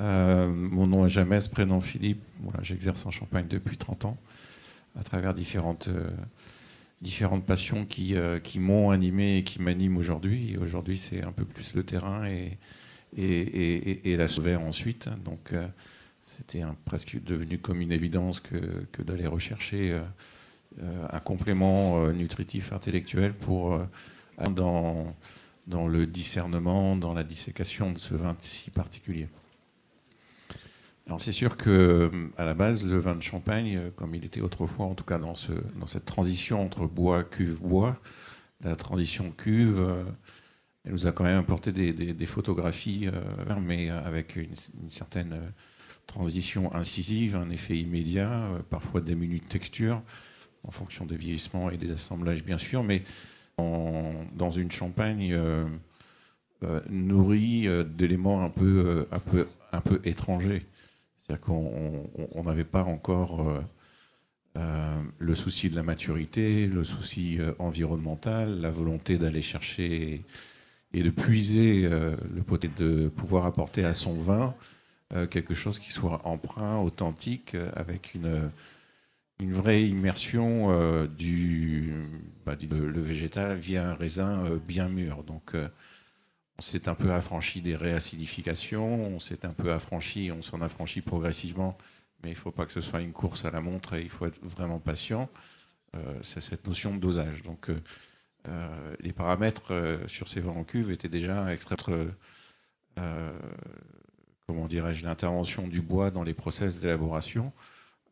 Euh, mon nom est Jamès, prénom Philippe. Voilà, J'exerce en Champagne depuis 30 ans à travers différentes, euh, différentes passions qui, qui m'ont animé et qui m'animent aujourd'hui. Et aujourd'hui, c'est un peu plus le terrain et, et, et, la sauver ensuite. Donc, c'était presque devenu comme une évidence que, que d'aller rechercher euh, un complément euh, nutritif intellectuel pour euh, dans, dans le discernement, dans la dissécation de ce vin si particulier. Alors c'est sûr que à la base, le vin de Champagne, comme il était autrefois, en tout cas dans, ce, dans cette transition entre bois, cuve, bois, la transition cuve, elle nous a quand même apporté des, photographies, mais avec une, certaine transition incisive, un effet immédiat, parfois des minutes de texture en fonction des vieillissements et des assemblages bien sûr, mais dans une champagne euh, euh, nourrie euh, d'éléments un peu, un, peu, un peu étrangers. C'est-à-dire qu'on n'avait pas encore le souci de la maturité, le souci environnemental, la volonté d'aller chercher et de puiser le côté de pouvoir apporter à son vin quelque chose qui soit emprunt, authentique, avec une une vraie immersion euh, du, bah, le végétal via un raisin euh, bien mûr. Donc, euh, on s'est un peu affranchi des réacidifications, on s'est un peu affranchi, on s'en affranchit progressivement, mais il ne faut pas que ce soit une course à la montre et il faut être vraiment patient. C'est cette notion de dosage. Donc, les paramètres sur ces vents en cuve étaient déjà extraits comment dirais-je, l'intervention du bois dans les process d'élaboration.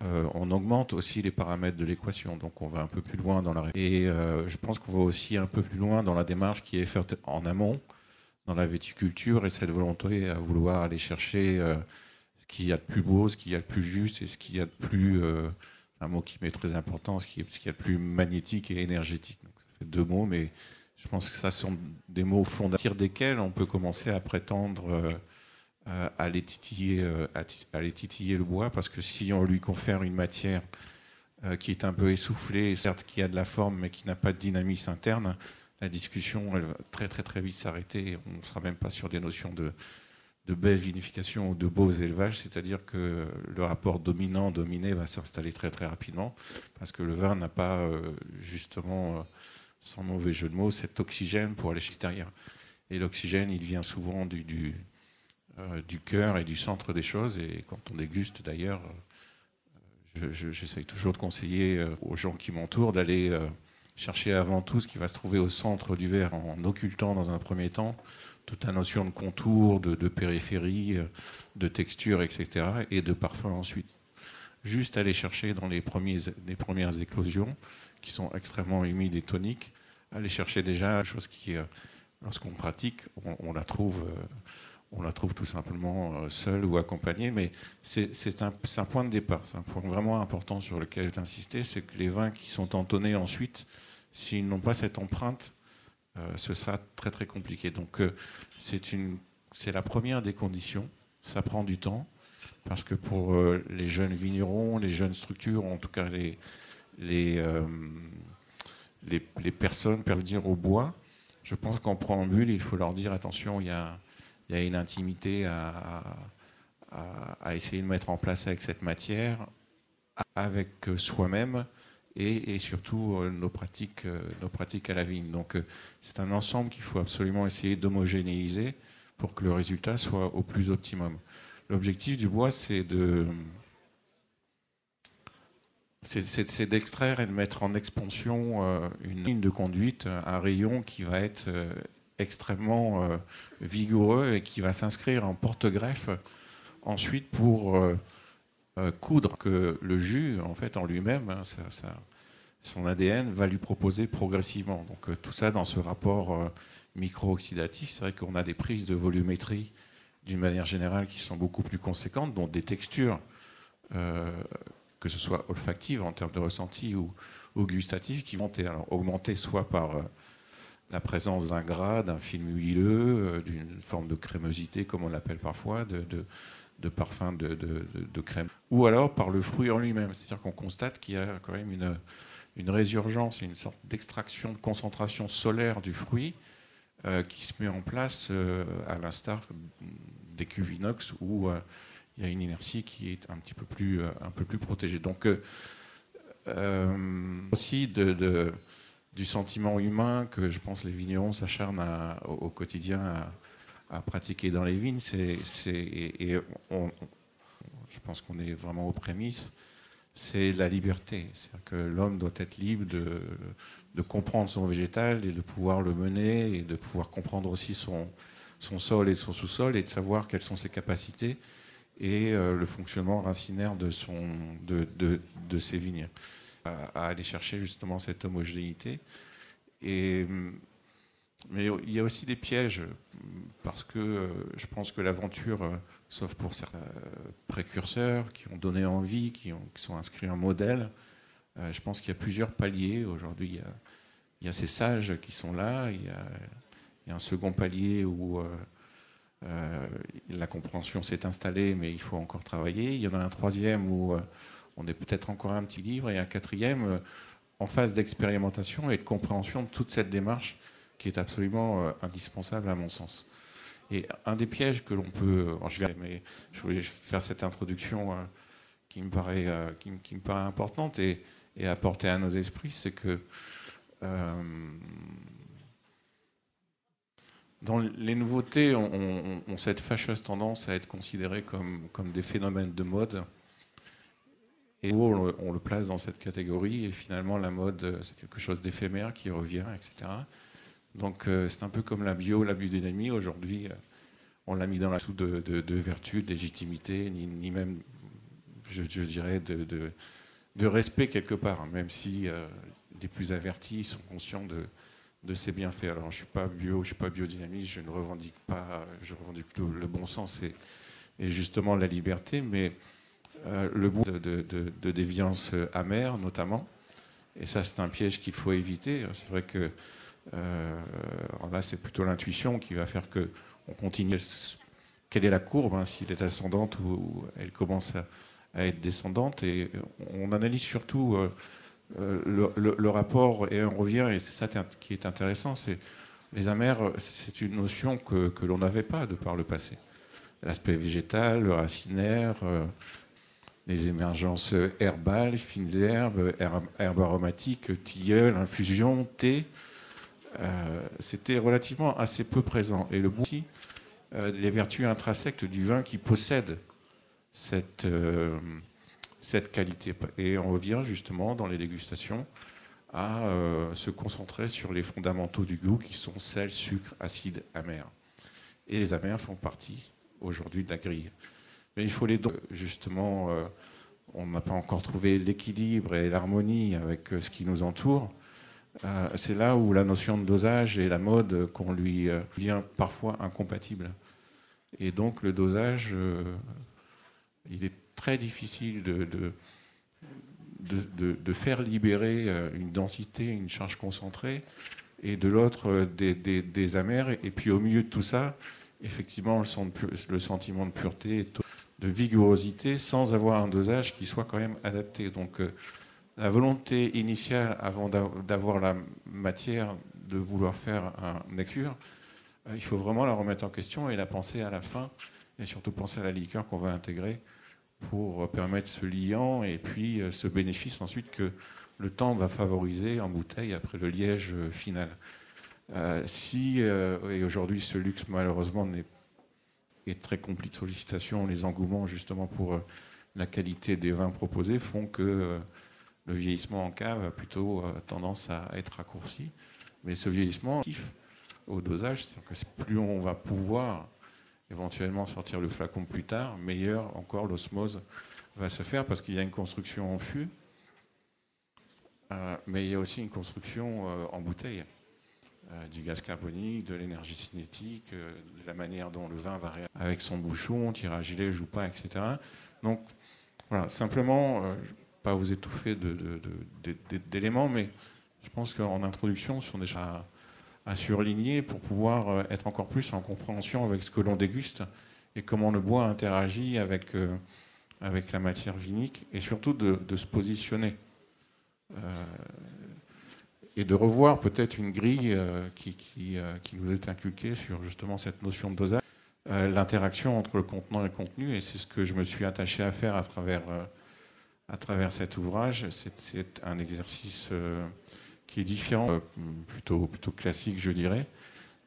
Euh, on augmente aussi les paramètres de l'équation. Donc on va un peu plus loin dans la... Et euh, je pense qu'on va aussi un peu plus loin dans la démarche qui est faite en amont, dans la viticulture, et cette volonté à vouloir aller chercher euh, ce qu'il y a de plus beau, ce qu'il y a de plus juste et ce qu'il y a de plus, un mot qui m'est très important, ce qu'il y a de plus magnétique et énergétique. Donc, ça fait deux mots, mais je pense que ça sont des mots fondateurs desquels on peut commencer à prétendre à, les titiller, à, les titiller le bois, parce que si on lui confère une matière qui est un peu essoufflée, certes qui a de la forme, mais qui n'a pas de dynamisme interne, la discussion elle va très très très vite s'arrêter. On ne sera même pas sur des notions de, de belle vinification ou de beaux élevages, c'est-à-dire que le rapport dominant-dominé va s'installer très très rapidement, parce que le vin n'a pas euh, justement, euh, sans mauvais jeu de mots, cet oxygène pour aller à l'extérieur. Et l'oxygène, il vient souvent du, euh, du cœur et du centre des choses, et quand on déguste d'ailleurs, j'essaye toujours de conseiller aux gens qui m'entourent d'aller chercher avant tout ce qui va se trouver au centre du verre en occultant dans un premier temps toute la notion de contour, de, périphérie, euh, de texture, etc. et de parfum ensuite. Juste aller chercher dans les, premières éclosions, qui sont extrêmement humides et toniques, aller chercher déjà une chose qui, euh, lorsqu'on pratique, on, la trouve, euh, on la trouve tout simplement seule ou accompagnée, mais c'est un, un, point de départ, c'est un point vraiment important sur lequel j'ai insisté, c'est que les vins qui sont entonnés ensuite, s'ils n'ont pas cette empreinte, euh, ce sera très très compliqué. Donc euh, c'est la première des conditions. Ça prend du temps parce que pour euh, les jeunes vignerons, les jeunes structures, en tout cas les, les, les, personnes peuvent venir au bois, je pense qu'en préambule, il faut leur dire attention, il y a, il y a une intimité à, à, essayer de mettre en place avec cette matière, avec soi-même, et, surtout euh, nos, pratiques, euh, nos pratiques à la vigne. Donc euh, c'est un ensemble qu'il faut absolument essayer d'homogénéiser pour que le résultat soit au plus optimum. L'objectif du bois, c'est de c'est d'extraire et de mettre en expansion une ligne de conduite, un rayon qui va être extrêmement vigoureux et qui va s'inscrire en porte-greffe ensuite pour coudre que le jus, en fait, en lui-même, hein, son ADN va lui proposer progressivement. Donc euh, tout ça dans ce rapport euh, micro-oxydatif, c'est vrai qu'on a des prises de volumétrie d'une manière générale qui sont beaucoup plus conséquentes, dont des textures, que ce soit olfactives en termes de ressenti ou, gustatives, qui vont alors, augmenter soit par la présence d'un gras, d'un film huileux, d'une forme de crémosité, comme on l'appelle parfois, de parfum de, crème, ou alors par le fruit en lui-même. C'est-à-dire qu'on constate qu'il y a quand même une, une résurgence, une sorte d'extraction, de concentration solaire du fruit euh, qui se met en place euh, à l'instar des cuves inox où euh, il y a une inertie qui est un petit peu plus, un peu plus protégée. Donc aussi de, du sentiment humain que je pense les vignerons s'acharnent au, au, quotidien à, à pratiquer dans les vignes. C'est, et je pense qu'on est vraiment aux prémices. C'est la liberté. C'est-à-dire que l'homme doit être libre de, comprendre son végétal et de pouvoir le mener et de pouvoir comprendre aussi son, sol et son sous-sol et de savoir quelles sont ses capacités et euh, le fonctionnement racinaire de, son, de, de, de ses vignes. À, aller chercher justement cette homogénéité. Et mais il y a aussi des pièges, parce que euh, je pense que l'aventure, euh, sauf pour certains euh, précurseurs qui ont donné envie, qui, ont, qui sont inscrits en modèle, je pense qu'il y a plusieurs paliers. Aujourd'hui, il, y a ces sages qui sont là, il y a, un second palier où la compréhension s'est installée, mais il faut encore travailler. Il y en a un troisième où on est peut-être encore un petit livre, et un quatrième en phase d'expérimentation et de compréhension de toute cette démarche qui est absolument euh, indispensable à mon sens. Et un des pièges que l'on peut, je, vais, voulais faire cette introduction euh, qui me paraît, euh, importante et, et, apporter à nos esprits, c'est que dans les nouveautés, on, on, cette fâcheuse tendance à être considérés comme, des phénomènes de mode. Et on on le place dans cette catégorie, et finalement, la mode, c'est quelque chose d'éphémère qui revient, etc. Donc euh, c'est un peu comme la bio, la biodynamie. Aujourd'hui, euh, on l'a mis dans la soupe de, de, vertu, de légitimité, ni, même, je, dirais, de, respect quelque part, hein, même si euh, les plus avertis sont conscients de, de ses bienfaits. Alors je ne suis pas bio, je ne suis pas biodynamiste, je ne revendique pas, je revendique le, bon sens et, et justement la liberté, mais le bout de, déviance amère notamment. Et ça, c'est un piège qu'il faut éviter. C'est vrai que là, c'est plutôt l'intuition qui va faire que on continue. Quelle est la courbe, hein, s'il est ascendante ou elle commence à, être descendante Et on analyse surtout euh, le, rapport, et on revient, et c'est ça qui est intéressant, c'est les amers, c'est une notion que, l'on n'avait pas de par le passé. L'aspect végétal, le racinaire, euh, les émergences herbales, fines herbes, herbes aromatiques, tilleul, infusion, thé, euh, c'était relativement assez peu présent. Et le bout, les vertus intrinsèques du vin qui possède cette cette qualité. Et on revient justement dans les dégustations à euh, se concentrer sur les fondamentaux du goût qui sont sel, sucre, acide, amer. Et les amers font partie aujourd'hui de la grille. Mais il faut les donner. Justement, euh, on n'a pas encore trouvé l'équilibre et l'harmonie avec euh, ce qui nous entoure. C'est là où la notion de dosage et la mode qu'on lui vient parfois incompatible. Et donc le dosage, il est très difficile de, de, de, faire libérer euh, une densité, une charge concentrée, et de l'autre euh, des, des, amers. Et puis au milieu de tout ça, effectivement, le, le sentiment de pureté, de vigorosité, sans avoir un dosage qui soit quand même adapté. Donc euh, la volonté initiale, avant d'avoir la matière, de vouloir faire un lecture, il faut vraiment la remettre en question et la penser à la fin, et surtout penser à la liqueur qu'on va intégrer pour permettre ce liant et puis euh, ce bénéfice ensuite que le temps va favoriser en bouteille après le liège euh, final. Euh, si, et aujourd'hui ce luxe malheureusement est très compliqué de sollicitation, les engouements justement pour la qualité des vins proposés font que le vieillissement en cave a plutôt tendance à être raccourci. Mais ce vieillissement au dosage, c'est-à-dire que plus on va pouvoir éventuellement sortir le flacon plus tard, meilleur encore l'osmose va se faire parce qu'il y a une construction en fût, euh, mais il y a aussi une construction euh, en bouteille. Euh, du gaz carbonique, de l'énergie cinétique, de la manière dont le vin va réagir avec son bouchon, gilet, joue pas, etc. Donc, voilà, simplement, pas vous étouffer d'éléments, mais je pense qu'en introduction, ce sont déjà à surligner pour pouvoir euh, être encore plus en compréhension avec ce que l'on déguste et comment le bois interagit avec, euh, avec la matière vinique et surtout de, se positionner. Euh, et de revoir peut-être une grille qui, qui, qui, nous est inculquée sur justement cette notion de dosage, l'interaction entre le contenant et le contenu, et c'est ce que je me suis attaché à faire à travers, à travers cet ouvrage. C'est un exercice qui est différent, euh, plutôt, classique, je dirais.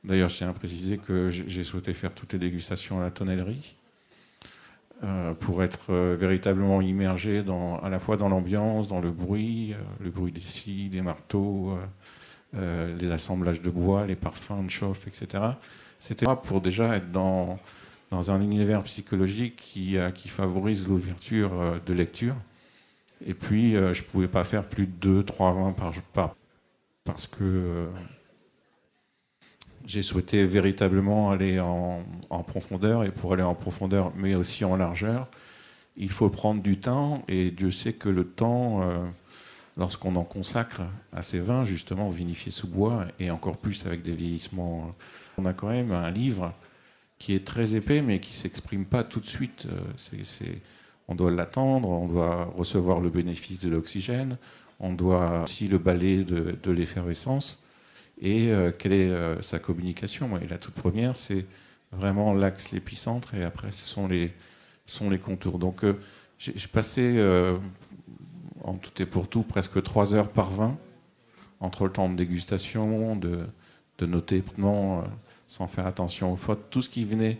D'ailleurs, je tiens à préciser que j'ai souhaité faire toutes les dégustations à la tonnellerie euh, pour être euh, véritablement immergé à la fois dans l'ambiance, dans le bruit, le bruit des scies, des marteaux, les assemblages de bois, les parfums de chauffe, etc. C'était pour déjà être dans, un univers psychologique qui favorise l'ouverture de lecture. Et puis, je ne pouvais pas faire plus de 2, 3 vins par, par, parce que euh, j'ai souhaité véritablement aller en, profondeur, et pour aller en profondeur, mais aussi en largeur, il faut prendre du temps, et Dieu sait que le temps, euh, lorsqu'on en consacre à ces vins, justement, vinifiés sous bois, et encore plus avec des vieillissements, on a quand même un livre qui est très épais, mais qui ne s'exprime pas tout de suite. Euh, on doit l'attendre, on doit recevoir le bénéfice de l'oxygène, on doit aussi le balai de, l'effervescence et euh, quelle est euh, sa communication? Et la toute première, c'est vraiment l'axe, l'épicentre, et après, ce sont les, sont les contours. Donc, euh, j'ai passé, en tout et pour tout, presque trois heures par vin, entre le temps de dégustation, de, de noter sans faire attention aux fautes, tout ce qui venait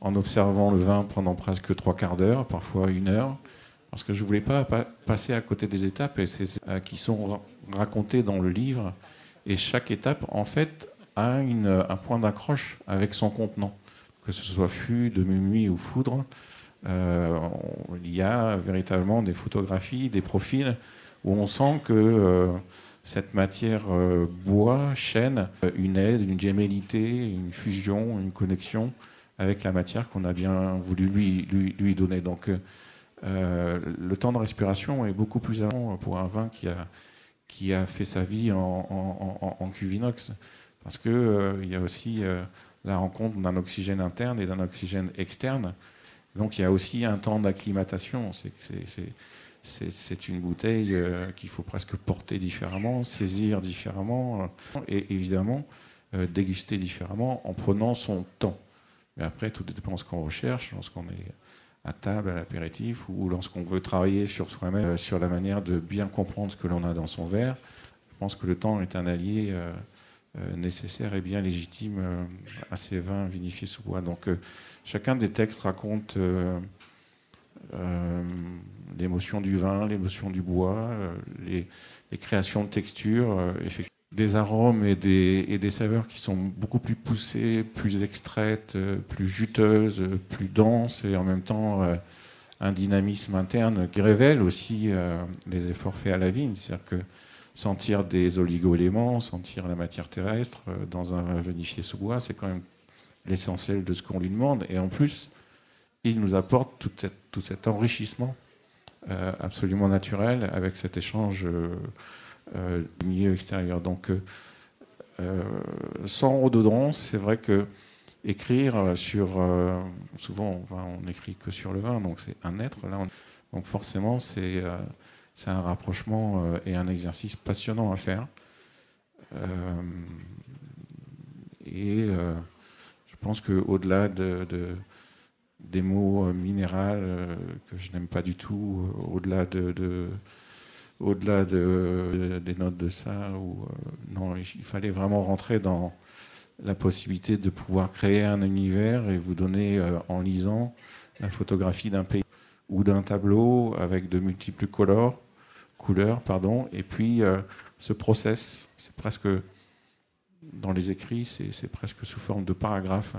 en observant le vin pendant presque trois quarts d'heure, parfois une heure, parce que je ne voulais pas, passer à côté des étapes euh, qui sont racontées dans le livre. Et chaque étape, en fait, a un point d'accroche avec son contenant, que ce soit fût, demi-nuit ou foudre. Euh, il y a véritablement des photographies, des profils où on sent que euh, cette matière bois, chêne, une aide, une gémellité, une fusion, une connexion avec la matière qu'on a bien voulu lui, donner. Donc euh, le temps de respiration est beaucoup plus long pour un vin qui a, fait sa vie en, en, en cuvinox, parce qu'il euh, y a aussi la rencontre d'un oxygène interne et d'un oxygène externe. Donc il y a aussi un temps d'acclimatation. C'est une bouteille euh, qu'il faut presque porter différemment, saisir différemment euh, et évidemment euh, déguster différemment en prenant son temps. Mais après, tout dépend de ce qu'on recherche, lorsqu'on est à table, à l'apéritif, ou lorsqu'on veut travailler sur soi-même, sur la manière de bien comprendre ce que l'on a dans son verre. Je pense que le temps est un allié nécessaire et bien légitime à ces vins vinifiés sous bois. Donc, chacun des textes raconte l'émotion du vin, l'émotion du bois, euh, les, créations de textures, euh, des arômes et des, saveurs qui sont beaucoup plus poussées, plus extraites, euh, plus juteuses, plus denses et en même temps un dynamisme interne qui révèle aussi les efforts faits à la vigne. C'est-à-dire que sentir des oligo-éléments, sentir la matière terrestre dans un vin vinifié sous bois, c'est quand même l'essentiel de ce qu'on lui demande. Et en plus, il nous apporte tout, cet enrichissement euh, absolument naturel avec cet échange euh, euh, du milieu extérieur. Donc, sans rhododendron, c'est vrai que écrire sur. souvent, on n'écrit que sur le vin, donc c'est un être. Là, donc, forcément, c'est c'est un rapprochement et un exercice passionnant à faire. et je pense qu'au-delà de, des mots euh, minérales euh, que je n'aime pas du tout, euh, au-delà de, au-delà de, des notes de ça. Ou, non, il fallait vraiment rentrer dans la possibilité de pouvoir créer un univers et vous donner en lisant la photographie d'un pays ou d'un tableau avec de multiples couleurs, couleurs pardon, et puis ce process, c'est presque dans les écrits, c'est presque sous forme de paragraphes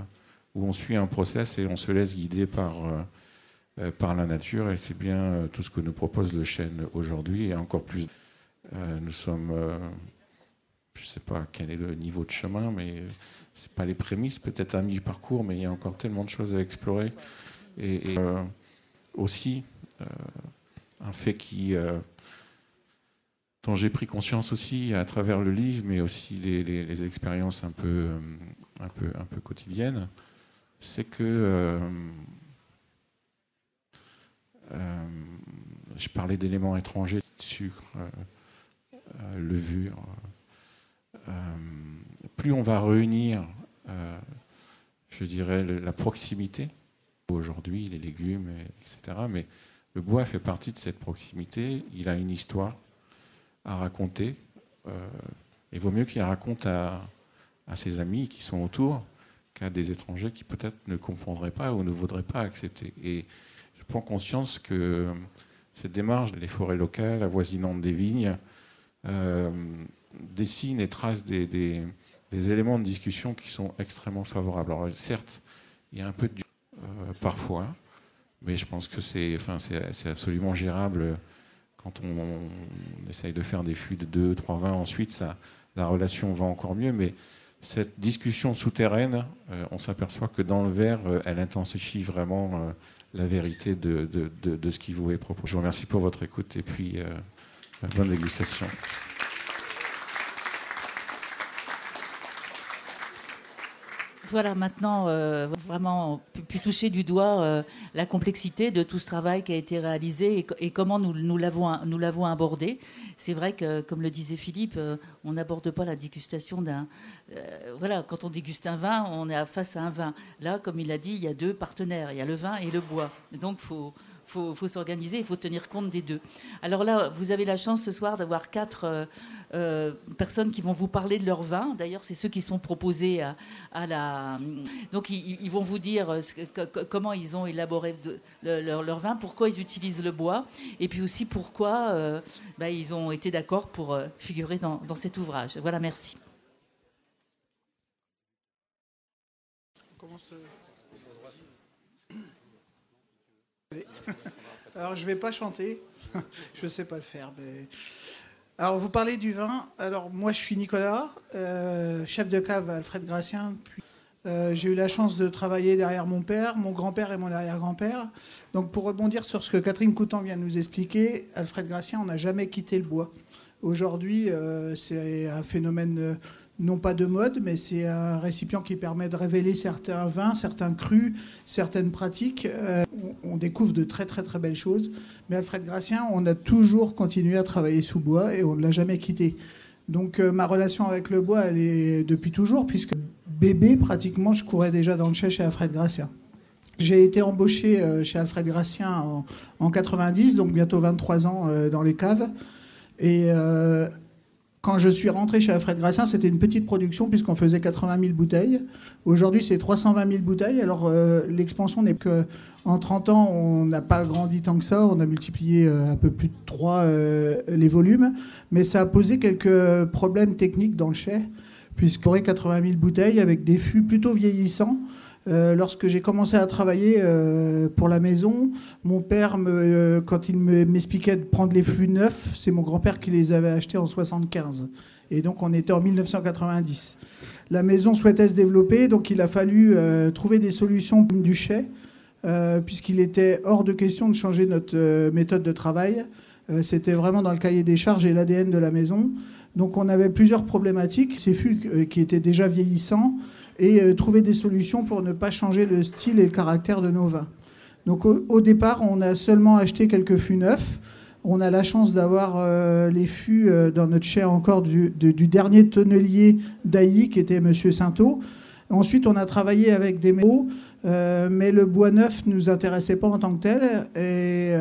où on suit un process et on se laisse guider par, euh, euh, par la nature. Et c'est bien euh, tout ce que nous propose le chêne aujourd'hui, et encore plus. nous sommes, je ne sais pas quel est le niveau de chemin, mais c'est pas les prémices, peut-être un mi-parcours, mais il y a encore tellement de choses à explorer. Et, aussi, un fait qui dont j'ai pris conscience aussi à travers le livre, mais aussi les, les expériences un peu, un peu, un peu quotidiennes, c'est que euh, euh, je parlais d'éléments étrangers, sucre, euh, levure. plus on va réunir, je dirais, la proximité, aujourd'hui les légumes, etc. Mais le bois fait partie de cette proximité. Il a une histoire à raconter. il vaut mieux qu'il raconte à, à ses amis qui sont autour qu'à des étrangers qui peut-être ne comprendraient pas ou ne voudraient pas accepter. Et je prends conscience que cette démarche, les forêts locales avoisinantes des vignes, euh, dessine et trace des, éléments de discussion qui sont extrêmement favorables. Alors certes, il y a un peu de euh, parfois, mais je pense que c'est enfin, absolument gérable quand on, on, essaye de faire des fûts de 2, 3 vins. Ensuite, ça, la relation va encore mieux, mais cette discussion souterraine, euh, on s'aperçoit que dans le verre, euh, elle intensifie vraiment euh, la vérité de, de, ce qui vous est proposé. Je vous remercie pour votre écoute et puis bonne dégustation. Voilà, maintenant, euh, vraiment pu, toucher du doigt euh, la complexité de tout ce travail qui a été réalisé et, comment nous, nous l'avons abordé. C'est vrai que, comme le disait Philippe, euh, on n'aborde pas la dégustation d'un... voilà, quand on déguste un vin, on est face à un vin. Là, comme il a dit, il y a deux partenaires, il y a le vin et le bois. donc, il faut faut, faut s'organiser, il faut tenir compte des deux. Alors là, vous avez la chance ce soir d'avoir quatre euh, euh, personnes qui vont vous parler de leur vin. D'ailleurs, c'est ceux qui sont proposés à, la. Donc, ils, vont vous dire euh, comment ils ont élaboré leur, vin, pourquoi ils utilisent le bois, et puis aussi pourquoi bah, ils ont été d'accord pour figurer dans cet ouvrage. Voilà, merci. Alors, je ne vais pas chanter. je ne sais pas le faire. Alors, vous parlez du vin. Alors, moi, je suis Nicolas, euh, chef de cave à Alfred Gracien. Euh, j'ai eu la chance de travailler derrière mon père, mon grand-père et mon arrière-grand-père. Donc pour rebondir sur ce que Catherine Coutan vient de nous expliquer, Alfred Gracien, n'a jamais quitté le bois. Aujourd'hui, euh, c'est un phénomène non pas de mode, mais c'est un récipient qui permet de révéler certains vins, certains crus, certaines pratiques. on, découvre de très très très belles choses. Mais Alfred Gracien, on a toujours continué à travailler sous bois et on ne l'a jamais quitté. Donc ma relation avec le bois, elle est depuis toujours, puisque bébé, pratiquement, je courais déjà dans le chai chez Alfred Gracien. J'ai été embauché euh, chez Alfred Gracien en, 90, donc bientôt 23 ans euh, dans les caves. Et euh, quand je suis rentré chez Alfred Gracien, c'était une petite production puisqu'on faisait 80 000 bouteilles. Aujourd'hui, c'est 320 000 bouteilles. Alors, l'expansion n'est que en 30 ans, on n'a pas grandi tant que ça. On a multiplié un peu plus de 3 les volumes. Mais ça a posé quelques problèmes techniques dans le chai puisqu'on aurait 80 000 bouteilles avec des fûts plutôt vieillissants. Euh, lorsque j'ai commencé à travailler euh, pour la maison, mon père, euh, quand il m'expliquait de prendre les fûts neufs, c'est mon grand-père qui les avait achetés en 75. Et donc on était en 1990. La maison souhaitait se développer, donc il a fallu trouver des solutions du chai, puisqu'il était hors de question de changer notre méthode de travail. C'était vraiment dans le cahier des charges et l'ADN de la maison. Donc on avait plusieurs problématiques, ces fûts qui étaient déjà vieillissants, et euh, trouver des solutions pour ne pas changer le style et le caractère de nos vins. Donc au, départ, on a seulement acheté quelques fûts neufs. On a la chance d'avoir euh, les fûts dans notre chai encore du, dernier tonnelier d'Ailly, qui était M. Sainteau. Ensuite, on a travaillé avec des métaux, mais le bois neuf ne nous intéressait pas en tant que tel et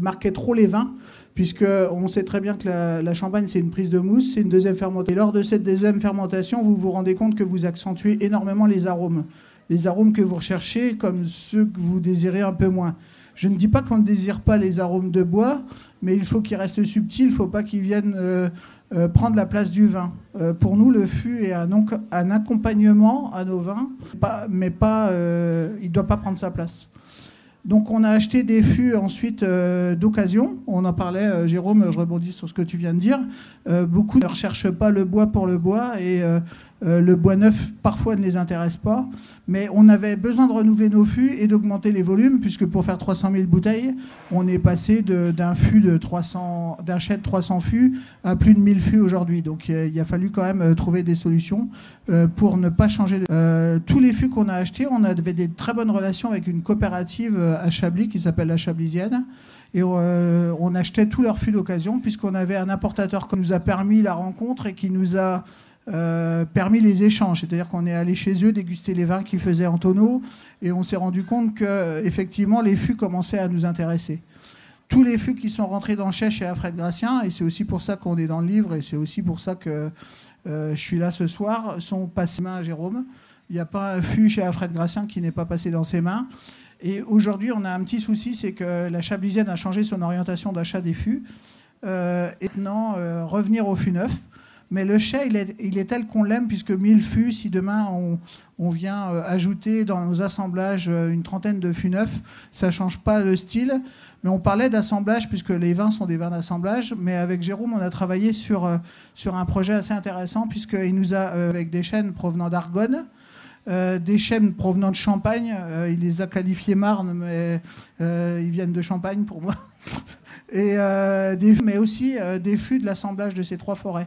marquait trop les vins puisqu'on sait très bien que la, champagne, c'est une prise de mousse, c'est une deuxième fermentation. Et lors de cette deuxième fermentation, vous vous rendez compte que vous accentuez énormément les arômes. Les arômes que vous recherchez, comme ceux que vous désirez un peu moins. Je ne dis pas qu'on ne désire pas les arômes de bois, mais il faut qu'ils restent subtils, il ne faut pas qu'ils viennent euh, euh, prendre la place du vin. Euh, pour nous, le fût est un, un, accompagnement à nos vins, mais il ne doit pas prendre sa place. Donc on a acheté des fûts ensuite euh, d'occasion. On en parlait, euh, Jérôme, je rebondis sur ce que tu viens de dire. Euh, beaucoup ne recherchent pas le bois pour le bois et euh, le bois neuf, parfois, ne les intéresse pas. Mais on avait besoin de renouveler nos fûts et d'augmenter les volumes, puisque pour faire 300 000 bouteilles, on est passé d'un fût de 300, d'un chai de 300 fûts à plus de 1000 fûts aujourd'hui. Donc il a, fallu quand même euh, trouver des solutions euh, pour ne pas changer. tous les fûts qu'on a achetés, on avait des très bonnes relations avec une coopérative à Chablis qui s'appelle la Chablisienne et on achetait tous leurs fûts d'occasion puisqu'on avait un importateur qui nous a permis la rencontre et qui nous a euh, permis les échanges. C'est-à-dire qu'on est allé chez eux déguster les vins qu'ils faisaient en tonneau et on s'est rendu compte que effectivement les fûts commençaient à nous intéresser. Tous les fûts qui sont rentrés dans chai chez Alfred Gracien, et c'est aussi pour ça qu'on est dans le livre et c'est aussi pour ça que euh, je suis là ce soir, sont passés mains à Jérôme. Il n'y a pas un fût chez Alfred Gracien qui n'est pas passé dans ses mains. Et aujourd'hui, on a un petit souci, c'est que la Chablisienne a changé son orientation d'achat des fûts. Euh, et maintenant, revenir au fût neuf. Mais le chai, il est, tel qu'on l'aime, puisque mille fûts, si demain on, vient euh, ajouter dans nos assemblages euh, une trentaine de fûts neufs, ça ne change pas le style. Mais on parlait d'assemblage, puisque les vins sont des vins d'assemblage. Mais avec Jérôme, on a travaillé sur, euh, sur un projet assez intéressant, puisqu'il nous a, avec des chênes provenant d'Argonne, des chênes provenant de Champagne. il les a qualifiés Marne, mais ils viennent de Champagne pour moi. Et, mais aussi des fûts de l'assemblage de ces trois forêts.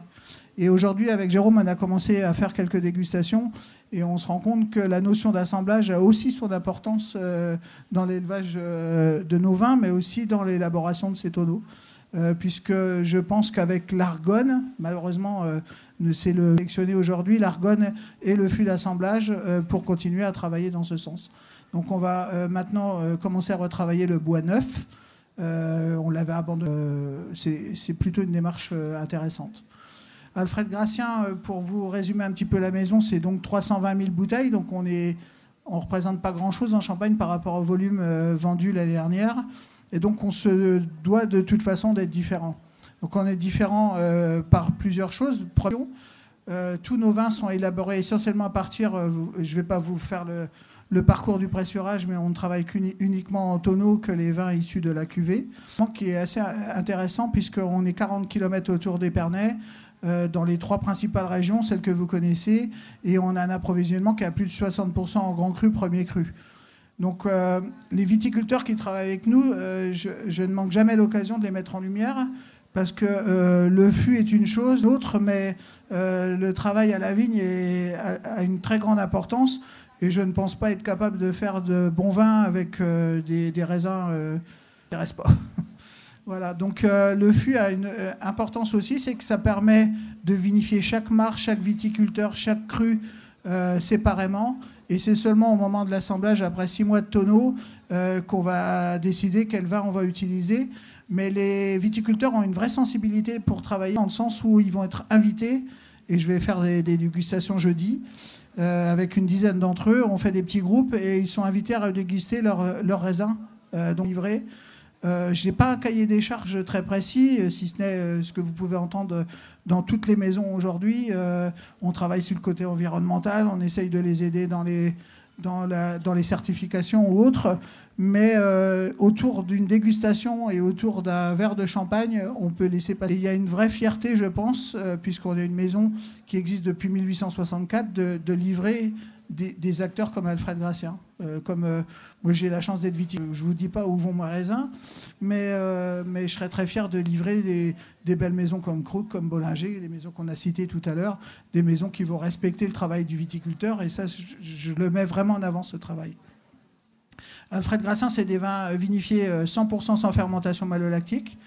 Et aujourd'hui, avec Jérôme, on a commencé à faire quelques dégustations et on se rend compte que la notion d'assemblage a aussi son importance euh, dans l'élevage euh, de nos vins, mais aussi dans l'élaboration de ces tonneaux. Euh, puisque je pense qu'avec l'argonne, malheureusement, c'est le sélectionné aujourd'hui, l'argonne et le fût d'assemblage pour continuer à travailler dans ce sens. Donc on va maintenant commencer à retravailler le bois neuf. on l'avait abandonné. c'est plutôt une démarche intéressante. Alfred Gracien, euh, pour vous résumer un petit peu la maison, c'est donc 320 000 bouteilles, donc on ne on représente pas grand-chose en Champagne par rapport au volume euh, vendu l'année dernière, et donc on se doit de toute façon d'être différent. Donc on est différent euh, par plusieurs choses. tous nos vins sont élaborés essentiellement à partir, je ne vais pas vous faire le, parcours du pressurage, mais on ne travaille uniquement en tonneau que les vins issus de la cuvée, qui est assez intéressant puisqu'on est 40 km autour d'Épernay, dans les trois principales régions, celles que vous connaissez, et on a un approvisionnement qui à plus de 60% en grand cru, premier cru. Donc les viticulteurs qui travaillent avec nous, je, ne manque jamais l'occasion de les mettre en lumière parce que le fût est une chose, l'autre, mais le travail à la vigne a, une très grande importance. Et je ne pense pas être capable de faire de bons vins avec euh, des, raisins euh, qui ne restent pas. voilà, donc euh, le fût a une importance aussi, c'est que ça permet de vinifier chaque marche, chaque viticulteur, chaque cru séparément. Et c'est seulement au moment de l'assemblage, après six mois de tonneau, qu'on va décider quel vin on va utiliser. Mais les viticulteurs ont une vraie sensibilité pour travailler, dans le sens où ils vont être invités, et je vais faire des, dégustations jeudi. Euh, avec une dizaine d'entre eux. On fait des petits groupes et ils sont invités à déguster leurs leur raisins euh, livrés. Euh, je n'ai pas un cahier des charges très précis, euh, si ce n'est ce que vous pouvez entendre dans toutes les maisons aujourd'hui. on travaille sur le côté environnemental, on essaye de les aider dans les, dans, les certifications ou autres, mais euh, autour d'une dégustation et autour d'un verre de champagne, on peut laisser passer. Il y a une vraie fierté, je pense, euh, puisqu'on est une maison qui existe depuis 1864, de, de livrer des, acteurs comme Alfred Gracien. Euh, comme moi, j'ai la chance d'être viticulteur. Je vous dis pas où vont mes raisins, mais, mais je serais très fier de livrer des, belles maisons comme Crook, comme Bollinger, les maisons qu'on a citées tout à l'heure, des maisons qui vont respecter le travail du viticulteur. Et ça, je, le mets vraiment en avant, ce travail. Alfred Grassin, c'est des vins vinifiés 100% sans fermentation malolactique,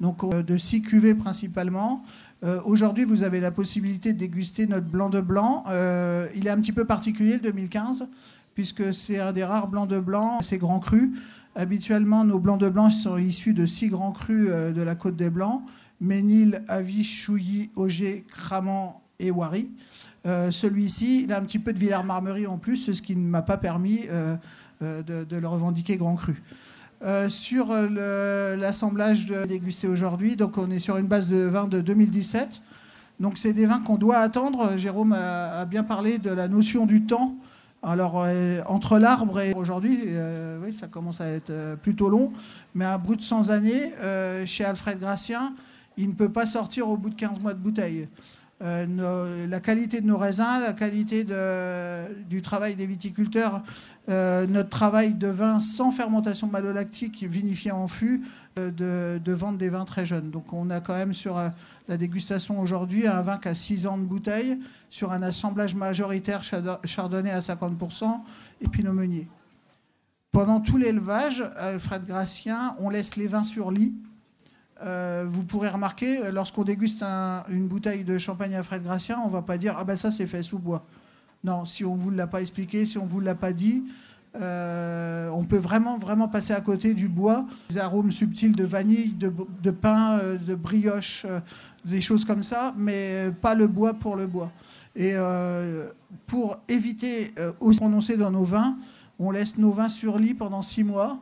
donc de 6 cuvées principalement. Euh, aujourd'hui, vous avez la possibilité de déguster notre blanc de blanc. Euh, il est un petit peu particulier, le 2015, puisque c'est un des rares blancs de blanc, c'est grand cru. Habituellement, nos blancs de blanc sont issus de six grands crus euh, de la côte des Blancs Ménil, Avis, Chouilly, Auger, Cramant et Wari. Celui-ci, il a un petit peu de Villers-Marmerie en plus, ce qui ne m'a pas permis de, de, le revendiquer grand cru. Euh, sur euh, l'assemblage dégusté aujourd'hui, donc on est sur une base de vin de 2017. Donc c'est des vins qu'on doit attendre. Jérôme a, bien parlé de la notion du temps. Alors euh, entre l'arbre et aujourd'hui, oui, ça commence à être plutôt long, mais un brut de 100 années, chez Alfred Gracien, il ne peut pas sortir au bout de 15 mois de bouteille. Euh, la qualité de nos raisins, la qualité du travail des viticulteurs, euh, notre travail de vin sans fermentation malolactique vinifié en fût, euh, de, vendre des vins très jeunes. Donc on a quand même sur la dégustation aujourd'hui un vin qui a 6 ans de bouteille, sur un assemblage majoritaire chardonnay à 50% et pinot meunier. Pendant tout l'élevage, Alfred Gracien, on laisse les vins sur lit euh, vous pourrez remarquer, euh, lorsqu'on déguste une bouteille de champagne à Fred Gracien, on ne va pas dire Ah ben ça c'est fait sous bois. Non, si on ne vous l'a pas expliqué, si on ne vous l'a pas dit, euh, on peut vraiment, vraiment passer à côté du bois. Des arômes subtils de vanille, de, pain, de brioche, des choses comme ça, mais pas le bois pour le bois. Et pour éviter aussi prononcer dans nos vins, on laisse nos vins sur lit pendant six mois.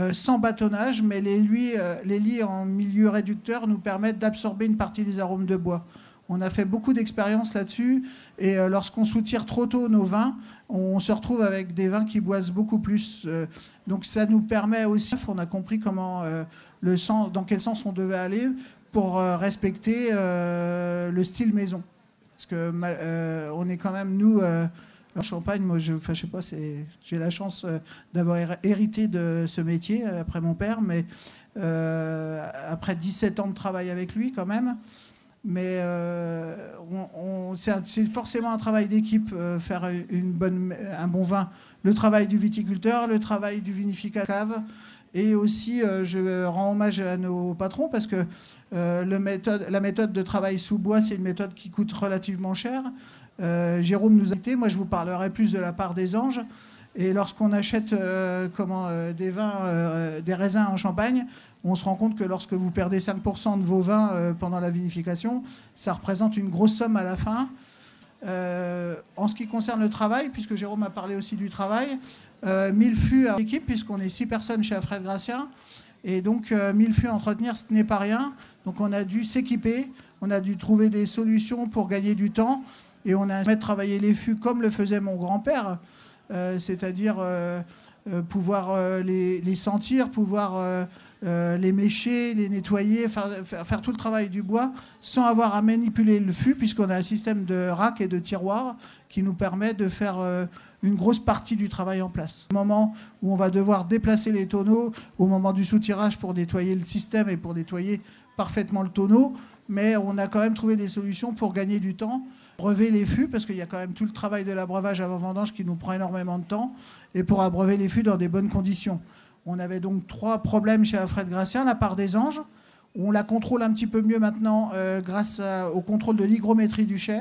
Euh, sans bâtonnage, mais les, lits, euh, les lits en milieu réducteur nous permettent d'absorber une partie des arômes de bois. On a fait beaucoup d'expériences là-dessus, et euh, lorsqu'on soutire trop tôt nos vins, on se retrouve avec des vins qui boisent beaucoup plus. donc ça nous permet aussi, on a compris comment le sens, dans quel sens on devait aller pour respecter le style maison. Parce que on est quand même nous en Champagne, moi, je, enfin, je sais pas, j'ai la chance euh, d'avoir hérité de ce métier euh, après mon père, mais euh, après 17 ans de travail avec lui, quand même. Mais c'est forcément un travail d'équipe, faire une bonne, un bon vin. Le travail du viticulteur, le travail du vinificateur. Et aussi, je rends hommage à nos patrons parce que la méthode de travail sous bois, c'est une méthode qui coûte relativement cher. Euh, Jérôme nous a été, moi je vous parlerai plus de la part des anges. Et lorsqu'on achète euh, comment, euh, des vins, des raisins en Champagne, on se rend compte que lorsque vous perdez 5% de vos vins pendant la vinification, ça représente une grosse somme à la fin. en ce qui concerne le travail, puisque Jérôme a parlé aussi du travail, 1000 fûts à l'équipe, puisqu'on est 6 personnes chez Alfred Gracien. Et donc 1000 fûts à entretenir, ce n'est pas rien. Donc on a dû s'équiper, on a dû trouver des solutions pour gagner du temps. Et on a de travailler les fûts comme le faisait mon grand-père. c'est-à-dire pouvoir les, sentir, pouvoir les mécher, les nettoyer, faire, tout le travail du bois sans avoir à manipuler le fût, puisqu'on a un système de rack et de tiroirs qui nous permet de faire une grosse partie du travail en place. Au moment où on va devoir déplacer les tonneaux, au moment du soutirage pour nettoyer le système et pour nettoyer parfaitement le tonneau, mais on a quand même trouvé des solutions pour gagner du temps, brever les fûts, parce qu'il y a quand même tout le travail de l'abreuvage avant vendange qui nous prend énormément de temps, et pour abreuver les fûts dans des bonnes conditions. On avait donc trois problèmes chez Alfred Gracien, la part des anges, on la contrôle un petit peu mieux maintenant euh, grâce au contrôle de l'hygrométrie du chai.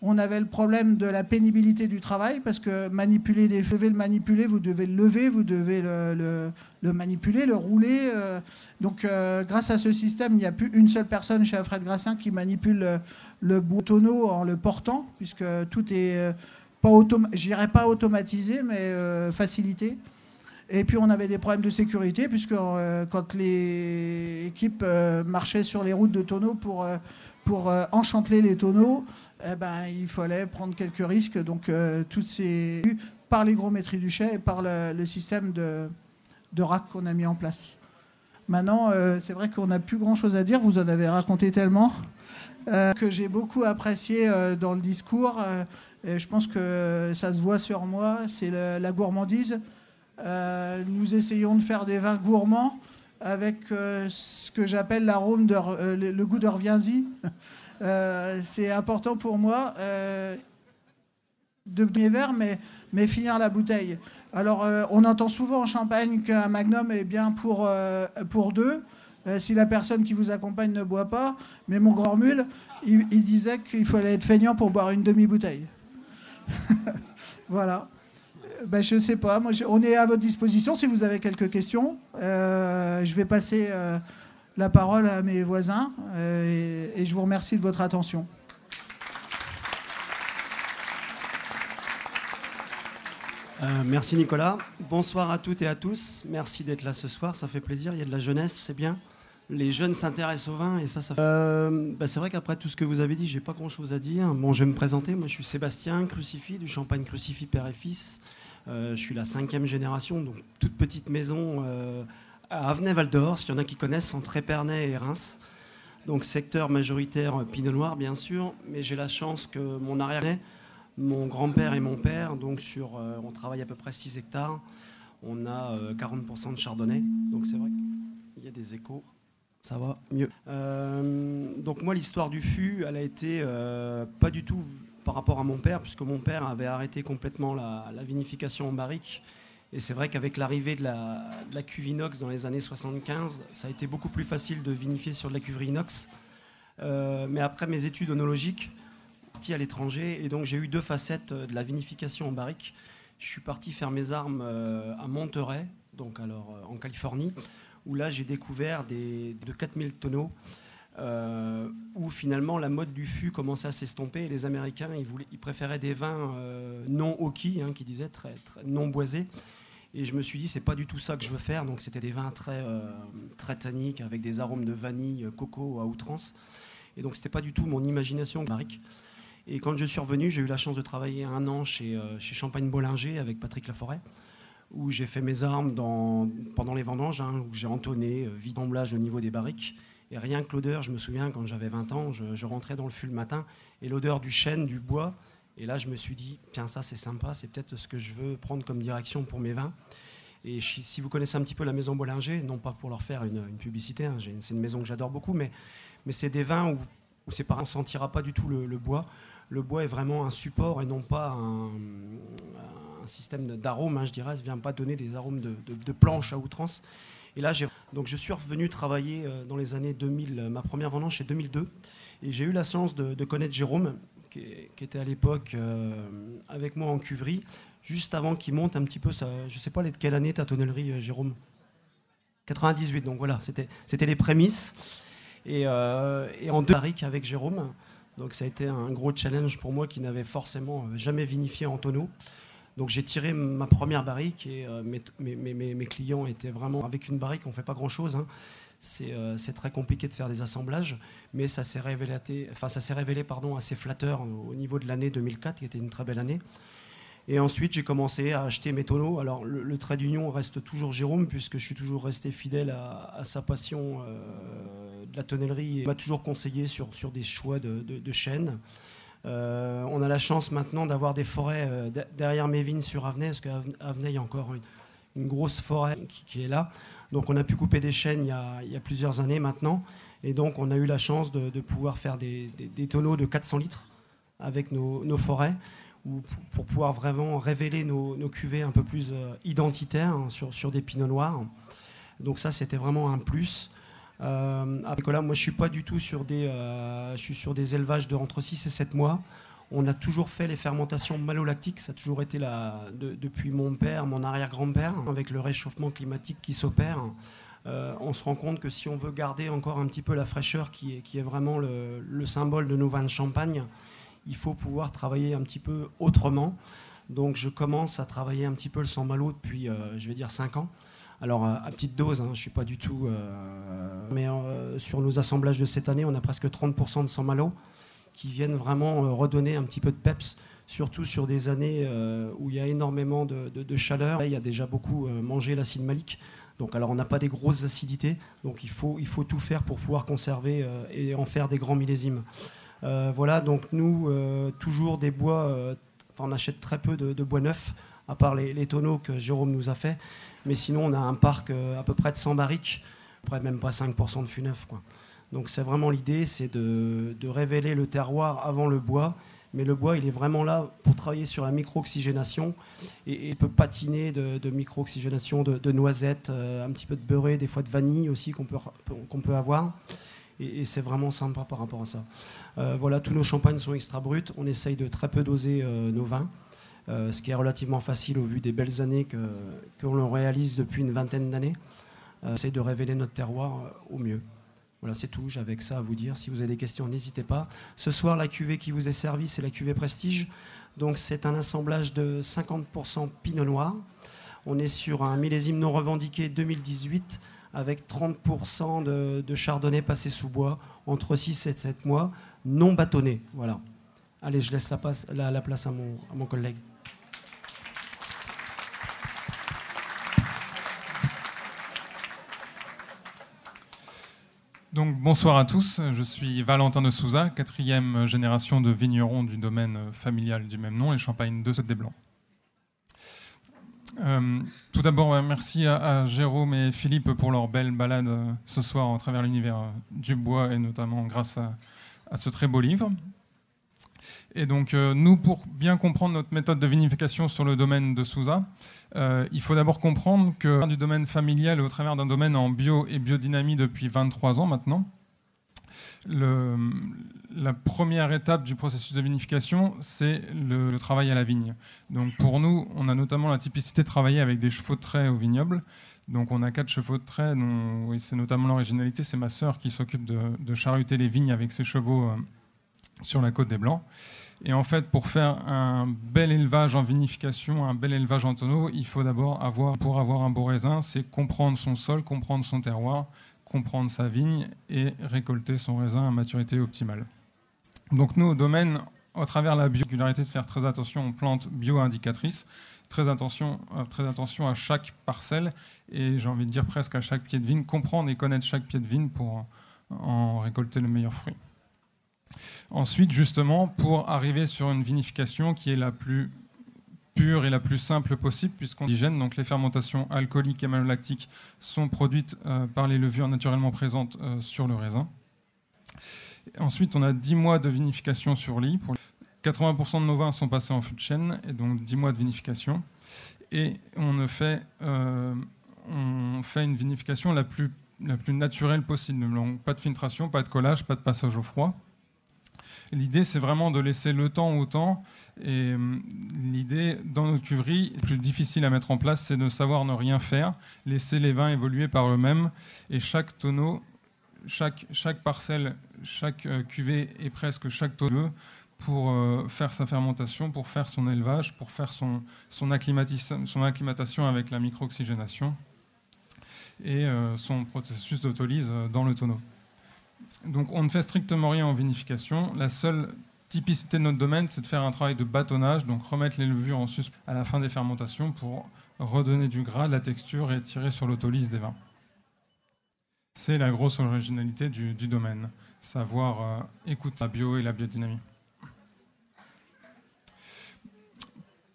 On avait le problème de la pénibilité du travail parce que manipuler des, vous devez le manipuler, vous devez le lever, vous devez le, manipuler, le rouler. Euh. donc, euh, grâce à ce système, il n'y a plus une seule personne chez Alfred Grassin qui manipule le, tonneau en le portant, puisque tout est euh, pas j'irais pas automatisé, mais facilité. Et puis on avait des problèmes de sécurité, puisque quand les équipes marchaient sur les routes de tonneaux pour, pour enchanter les tonneaux, eh ben, il fallait prendre quelques risques. Donc, euh, toutes ces. par l'hygrométrie du chai et par le, système de, de rack qu'on a mis en place. Maintenant, euh, c'est vrai qu'on n'a plus grand chose à dire. Vous en avez raconté tellement euh, que j'ai beaucoup apprécié dans le discours. et je pense que ça se voit sur moi. C'est la gourmandise. nous essayons de faire des vins gourmands avec ce que j'appelle l'arôme de le goût de reviens-y. Euh, c'est important pour moi euh, de premier verre, mais, mais finir la bouteille. Alors, euh, on entend souvent en Champagne qu'un magnum est bien pour, pour deux, si la personne qui vous accompagne ne boit pas. Mais mon grand mule, il, disait qu'il fallait être feignant pour boire une demi-bouteille. voilà. Ben, je ne sais pas. Moi, on est à votre disposition si vous avez quelques questions. je vais passer la parole à mes voisins euh, et, je vous remercie de votre attention. Euh, merci Nicolas. Bonsoir à toutes et à tous. Merci d'être là ce soir. Ça fait plaisir. Il y a de la jeunesse, c'est bien. Les jeunes s'intéressent au vin et ça, ça. Euh, bah, c'est vrai qu'après tout ce que vous avez dit, j'ai pas grand-chose à dire. Bon, je vais me présenter. Moi, je suis Sébastien Crucifix du Champagne Crucifix Père et Fils. Je suis la cinquième génération, donc toute petite maison à Avenay-Val d'Or, s'il y en a qui connaissent, entre Épernay et Reims. Donc secteur majoritaire Pinot Noir, bien sûr, mais j'ai la chance que mon arrière mon grand-père et mon père, donc sur, euh, on travaille à peu près 6 hectares, on a 40% euh, de chardonnay, donc c'est vrai qu'il y a des échos, ça va mieux. Euh, donc moi, l'histoire du fût, elle a été pas du tout par rapport à mon père, puisque mon père avait arrêté complètement la, vinification en barrique et c'est vrai qu'avec l'arrivée de la, de cuve inox dans les années 75, ça a été beaucoup plus facile de vinifier sur de la cuverie inox. Euh, mais après mes études onologiques, parti à l'étranger et donc j'ai eu deux facettes de la vinification en barrique. Je suis parti faire mes armes euh, à Monterey, donc alors euh, en Californie, où là j'ai découvert des, de 4000 tonneaux. Où finalement la mode du fût commençait à s'estomper et les Américains ils, voulaient, ils préféraient des vins non hockey, hein, qui disaient très, très non boisés, et je me suis dit, c'est pas du tout ça que je veux faire. Donc c'était des vins très, euh, très tanniques, avec des arômes de vanille, euh, coco à outrance. Et donc c'était pas du tout mon imagination marique. Et quand je suis revenu, j'ai eu la chance de travailler un an chez, euh, Champagne Bollinger avec Patrick Laforêt, où j'ai fait mes armes pendant les vendanges, hein, où j'ai entonné, vide au niveau des barriques. Et rien que l'odeur, je me souviens quand j'avais 20 ans, je, rentrais dans le fût le matin, et l'odeur du chêne, du bois, et là, je me suis dit, tiens, ça c'est sympa, c'est peut-être ce que je veux prendre comme direction pour mes vins. Et si vous connaissez un petit peu la maison Bollinger, non pas pour leur faire une, publicité, hein, c'est une maison que j'adore beaucoup, mais, mais c'est des vins où, où ses parents ne sentira pas du tout le, bois. Le bois est vraiment un support et non pas un, système d'arômes, hein, je dirais. Ça ne vient pas donner des arômes de, de, planche à outrance. Et là, donc je suis revenu travailler euh, dans les années 2000, ma première vendange c'est 2002. Et j'ai eu la chance de, connaître Jérôme, qui, était à l'époque euh, avec moi en cuverie, juste avant qu'il monte un petit peu ça. Je sais pas de quelle année ta tonnellerie, euh, Jérôme? 98, donc voilà, c'était les prémices. Et, euh, et en deux barriques avec Jérôme. Donc ça a été un gros challenge pour moi qui n'avait forcément jamais vinifié en tonneau. Donc j'ai tiré ma première barrique et mes, mes, clients étaient vraiment avec une barrique, on fait pas grand chose. Hein. Euh, c'est très compliqué de faire des assemblages, mais ça s'est révélé, enfin, ça révélé pardon, assez flatteur au niveau de l'année 2004, qui était une très belle année. Et ensuite, j'ai commencé à acheter mes tonneaux. Alors, le, trait d'union reste toujours Jérôme, puisque je suis toujours resté fidèle à, sa passion euh, de la tonnellerie. Il m'a toujours conseillé sur, des choix de, de, chaînes. Euh, on a la chance maintenant d'avoir des forêts euh, derrière vignes sur Avenay, parce qu'à Avenay, il y a encore une, grosse forêt qui, est là. Donc, on a pu couper des chênes il y a, plusieurs années maintenant. Et donc, on a eu la chance de, pouvoir faire des, tonneaux de 400 litres avec nos, nos forêts pour pouvoir vraiment révéler nos, cuvées un peu plus euh, identitaires hein, sur, sur des pinots noirs. Donc ça, c'était vraiment un plus. Euh, là, moi, je suis pas du tout sur des, euh, je suis sur des élevages de entre 6 et 7 mois. On a toujours fait les fermentations malolactiques, ça a toujours été là depuis mon père, mon arrière-grand-père, avec le réchauffement climatique qui s'opère. Euh, on se rend compte que si on veut garder encore un petit peu la fraîcheur qui est, vraiment le, le symbole de nos vins de champagne, il faut pouvoir travailler un petit peu autrement. Donc je commence à travailler un petit peu le sang malo depuis, euh, je vais dire, 5 ans. Alors à, petite dose, hein, je ne suis pas du tout... Euh, mais euh, sur nos assemblages de cette année, on a presque 30% de sang malo qui viennent vraiment redonner un petit peu de peps, surtout sur des années où il y a énormément de, chaleur. il y a déjà beaucoup mangé l'acide malique. Donc alors on n'a pas des grosses acidités, donc il faut, tout faire pour pouvoir conserver et en faire des grands millésimes. Euh, voilà, donc nous, euh, toujours des bois, euh, on achète très peu de, bois neuf, à part les, tonneaux que Jérôme nous a fait. Mais sinon, on a un parc à peu près de 100 barriques, près même pas 5% de fût neuf. Quoi. Donc c'est vraiment l'idée, c'est de, révéler le terroir avant le bois. Mais le bois, il est vraiment là pour travailler sur la micro-oxygénation et, peut patiner de, micro-oxygénation de, noisettes, un petit peu de beurré, des fois de vanille aussi qu'on peut, qu'on peut avoir. Et, c'est vraiment sympa par rapport à ça. Euh, voilà, tous nos champagnes sont extra bruts. On essaye de très peu doser euh, nos vins, euh, ce qui est relativement facile au vu des belles années que, l'on réalise depuis une vingtaine d'années. on essaye de révéler notre terroir au mieux. Voilà, c'est tout. J'avais ça à vous dire. Si vous avez des questions, n'hésitez pas. Ce soir, la cuvée qui vous est servie, c'est la cuvée Prestige. Donc, c'est un assemblage de 50% Pinot Noir. On est sur un millésime non revendiqué 2018 avec 30% de, de, chardonnay passé sous bois entre 6 et 7 mois non bâtonné. Voilà. Allez, je laisse la place, la, place à, mon, à mon collègue. Donc, bonsoir à tous, je suis Valentin de Souza, quatrième génération de vignerons du domaine familial du même nom, les Champagnes de des Blancs. Euh, tout d'abord, merci à, Jérôme et Philippe pour leur belle balade euh, ce soir à travers l'univers euh, du bois et notamment grâce à ce très beau livre. Et donc, euh, nous, pour bien comprendre notre méthode de vinification sur le domaine de Souza, euh, il faut d'abord comprendre que du domaine familial au travers d'un domaine en bio et biodynamie depuis 23 ans maintenant, la première étape du processus de vinification, c'est le, travail à la vigne. Donc, pour nous, on a notamment la typicité de travailler avec des chevaux de trait au vignoble. Donc on a quatre chevaux de trait, dont c'est notamment l'originalité, c'est ma sœur qui s'occupe de, de, les vignes avec ses chevaux euh, sur la côte des Blancs. Et en fait, pour faire un bel élevage en vinification, un bel élevage en tonneau, il faut d'abord avoir, pour avoir un beau raisin, c'est comprendre son sol, comprendre son terroir, comprendre sa vigne et récolter son raisin à maturité optimale. Donc nous, au domaine, à travers la biocularité, de faire très attention aux plantes bio-indicatrices, très attention, euh, très attention à chaque parcelle et j'ai envie de dire presque à chaque pied de vigne, comprendre et connaître chaque pied de vigne pour en récolter le meilleur fruit. Ensuite, justement, pour arriver sur une vinification qui est la plus pure et la plus simple possible, puisqu'on hygiène, donc les fermentations alcooliques et malolactiques sont produites euh, par les levures naturellement présentes euh, sur le raisin. Ensuite, on a 10 mois de vinification sur lit. Pour 80% de nos vins sont passés en fût de chêne, et donc 10 mois de vinification. Et on, fait, euh, on fait une vinification la plus, la plus naturelle possible. Donc, pas de filtration, pas de collage, pas de passage au froid. L'idée, c'est vraiment de laisser le temps au temps. Et euh, l'idée, dans notre cuverie, le plus difficile à mettre en place, c'est de savoir ne rien faire, laisser les vins évoluer par eux-mêmes. Et chaque tonneau, chaque, parcelle, chaque euh, cuvée et presque chaque tonneau pour euh, faire sa fermentation, pour faire son élevage, pour faire son, son, acclimatation avec la micro-oxygénation et son processus d'autolyse dans le tonneau. Donc on ne fait strictement rien en vinification. La seule typicité de notre domaine, c'est de faire un travail de bâtonnage, donc remettre les levures en suspens à la fin des fermentations pour redonner du gras, de la texture et tirer sur l'autolyse des vins. C'est la grosse originalité du, domaine, savoir euh, écouter la bio et la biodynamie.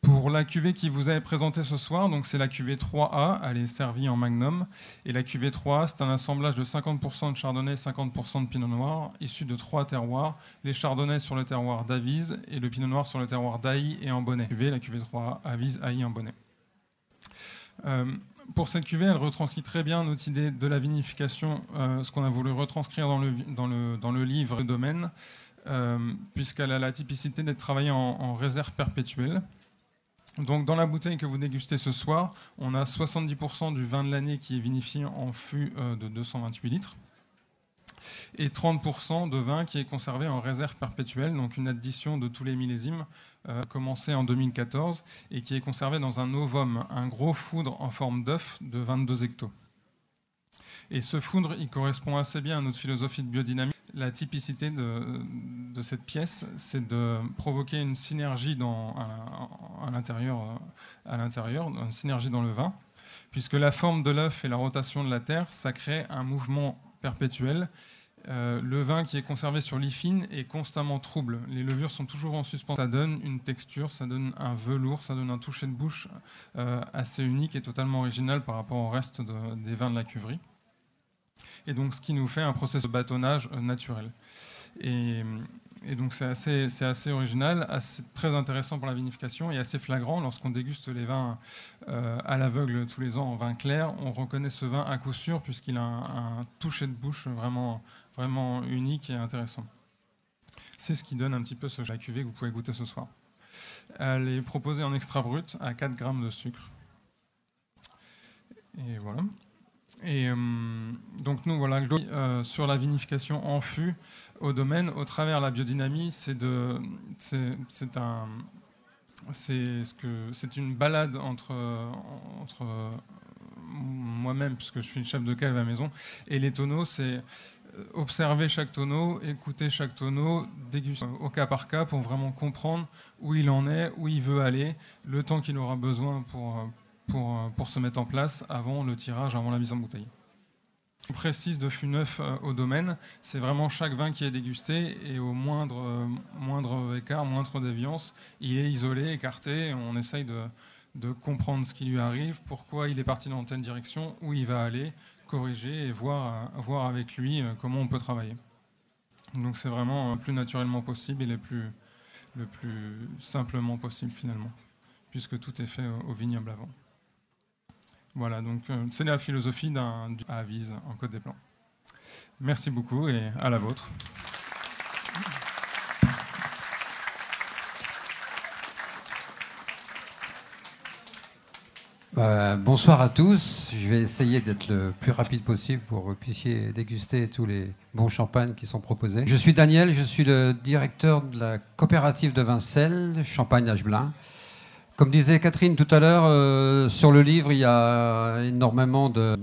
Pour la cuvée qui vous est présentée ce soir, donc c'est la cuvée 3A, elle est servie en magnum. Et la cuvée 3A, c'est un assemblage de 50% de chardonnay et 50% de pinot noir, issu de trois terroirs. Les chardonnays sur le terroir d'Avise et le pinot noir sur le terroir d'Aï et en bonnet. La cuvée 3A, Avise, Aï en bonnet. Euh, pour cette cuvée, elle retranscrit très bien notre idée de la vinification, euh, ce qu'on a voulu retranscrire dans le, dans le, dans le livre domaine, euh, puisqu'elle a la typicité d'être travaillée en réserve perpétuelle. Donc dans la bouteille que vous dégustez ce soir, on a 70% du vin de l'année qui est vinifié en fût euh, de 228 litres et 30% de vin qui est conservé en réserve perpétuelle, donc une addition de tous les millésimes euh, commencé en 2014 et qui est conservé dans un ovum, un gros foudre en forme d'œuf de 22 hectos. Et ce foudre, il correspond assez bien à notre philosophie de biodynamie. La typicité de, cette pièce, c'est de provoquer une synergie dans, à, l'intérieur, à l'intérieur, une synergie dans le vin, puisque la forme de l'œuf et la rotation de la terre, ça crée un mouvement perpétuel. Euh, le vin qui est conservé sur l'ifine est constamment trouble. Les levures sont toujours en suspens. Ça donne une texture, ça donne un velours, ça donne un toucher de bouche euh, assez unique et totalement original par rapport au reste des vins de la cuverie et donc ce qui nous fait un processus de bâtonnage euh, naturel. Et, donc c'est assez, assez, original, très intéressant pour la vinification et assez flagrant lorsqu'on déguste les vins euh, à l'aveugle tous les ans en vin clair. On reconnaît ce vin à coup sûr puisqu'il a un, toucher de bouche vraiment, vraiment unique et intéressant. C'est ce qui donne un petit peu ce la cuvée que vous pouvez goûter ce soir. Elle est proposée en extra brut à 4 grammes de sucre. Et voilà. Et euh, donc nous, voilà, euh, sur la vinification en fût au domaine, au travers de la biodynamie, c'est de, c'est un, c'est ce que, c'est une balade entre, entre moi-même, puisque je suis chef de cave à la maison, et les tonneaux, c'est observer chaque tonneau, écouter chaque tonneau, déguster au cas par cas pour vraiment comprendre où il en est, où il veut aller, le temps qu'il aura besoin pour, pour, euh, pour se mettre en place avant le tirage, avant la mise en bouteille. On précise de fût neuf euh, au domaine, c'est vraiment chaque vin qui est dégusté et au moindre, euh, écart, moindre déviance, il est isolé, écarté, on essaye de, comprendre ce qui lui arrive, pourquoi il est parti dans telle direction, où il va aller, corriger et voir, avec lui comment on peut travailler. Donc c'est vraiment le plus naturellement possible et le plus simplement possible finalement, puisque tout est fait au vignoble avant. Voilà, donc euh, c'est la philosophie d'un Avise en Côte des Plans. Merci beaucoup et à la vôtre. Euh, bonsoir à tous. Je vais essayer d'être le plus rapide possible pour que vous puissiez déguster tous les bons champagnes qui sont proposés. Je suis Daniel, je suis le directeur de la coopérative de Vincelles, Champagne Agebelin. Comme disait Catherine tout à l'heure, euh, sur le livre, il y a énormément de,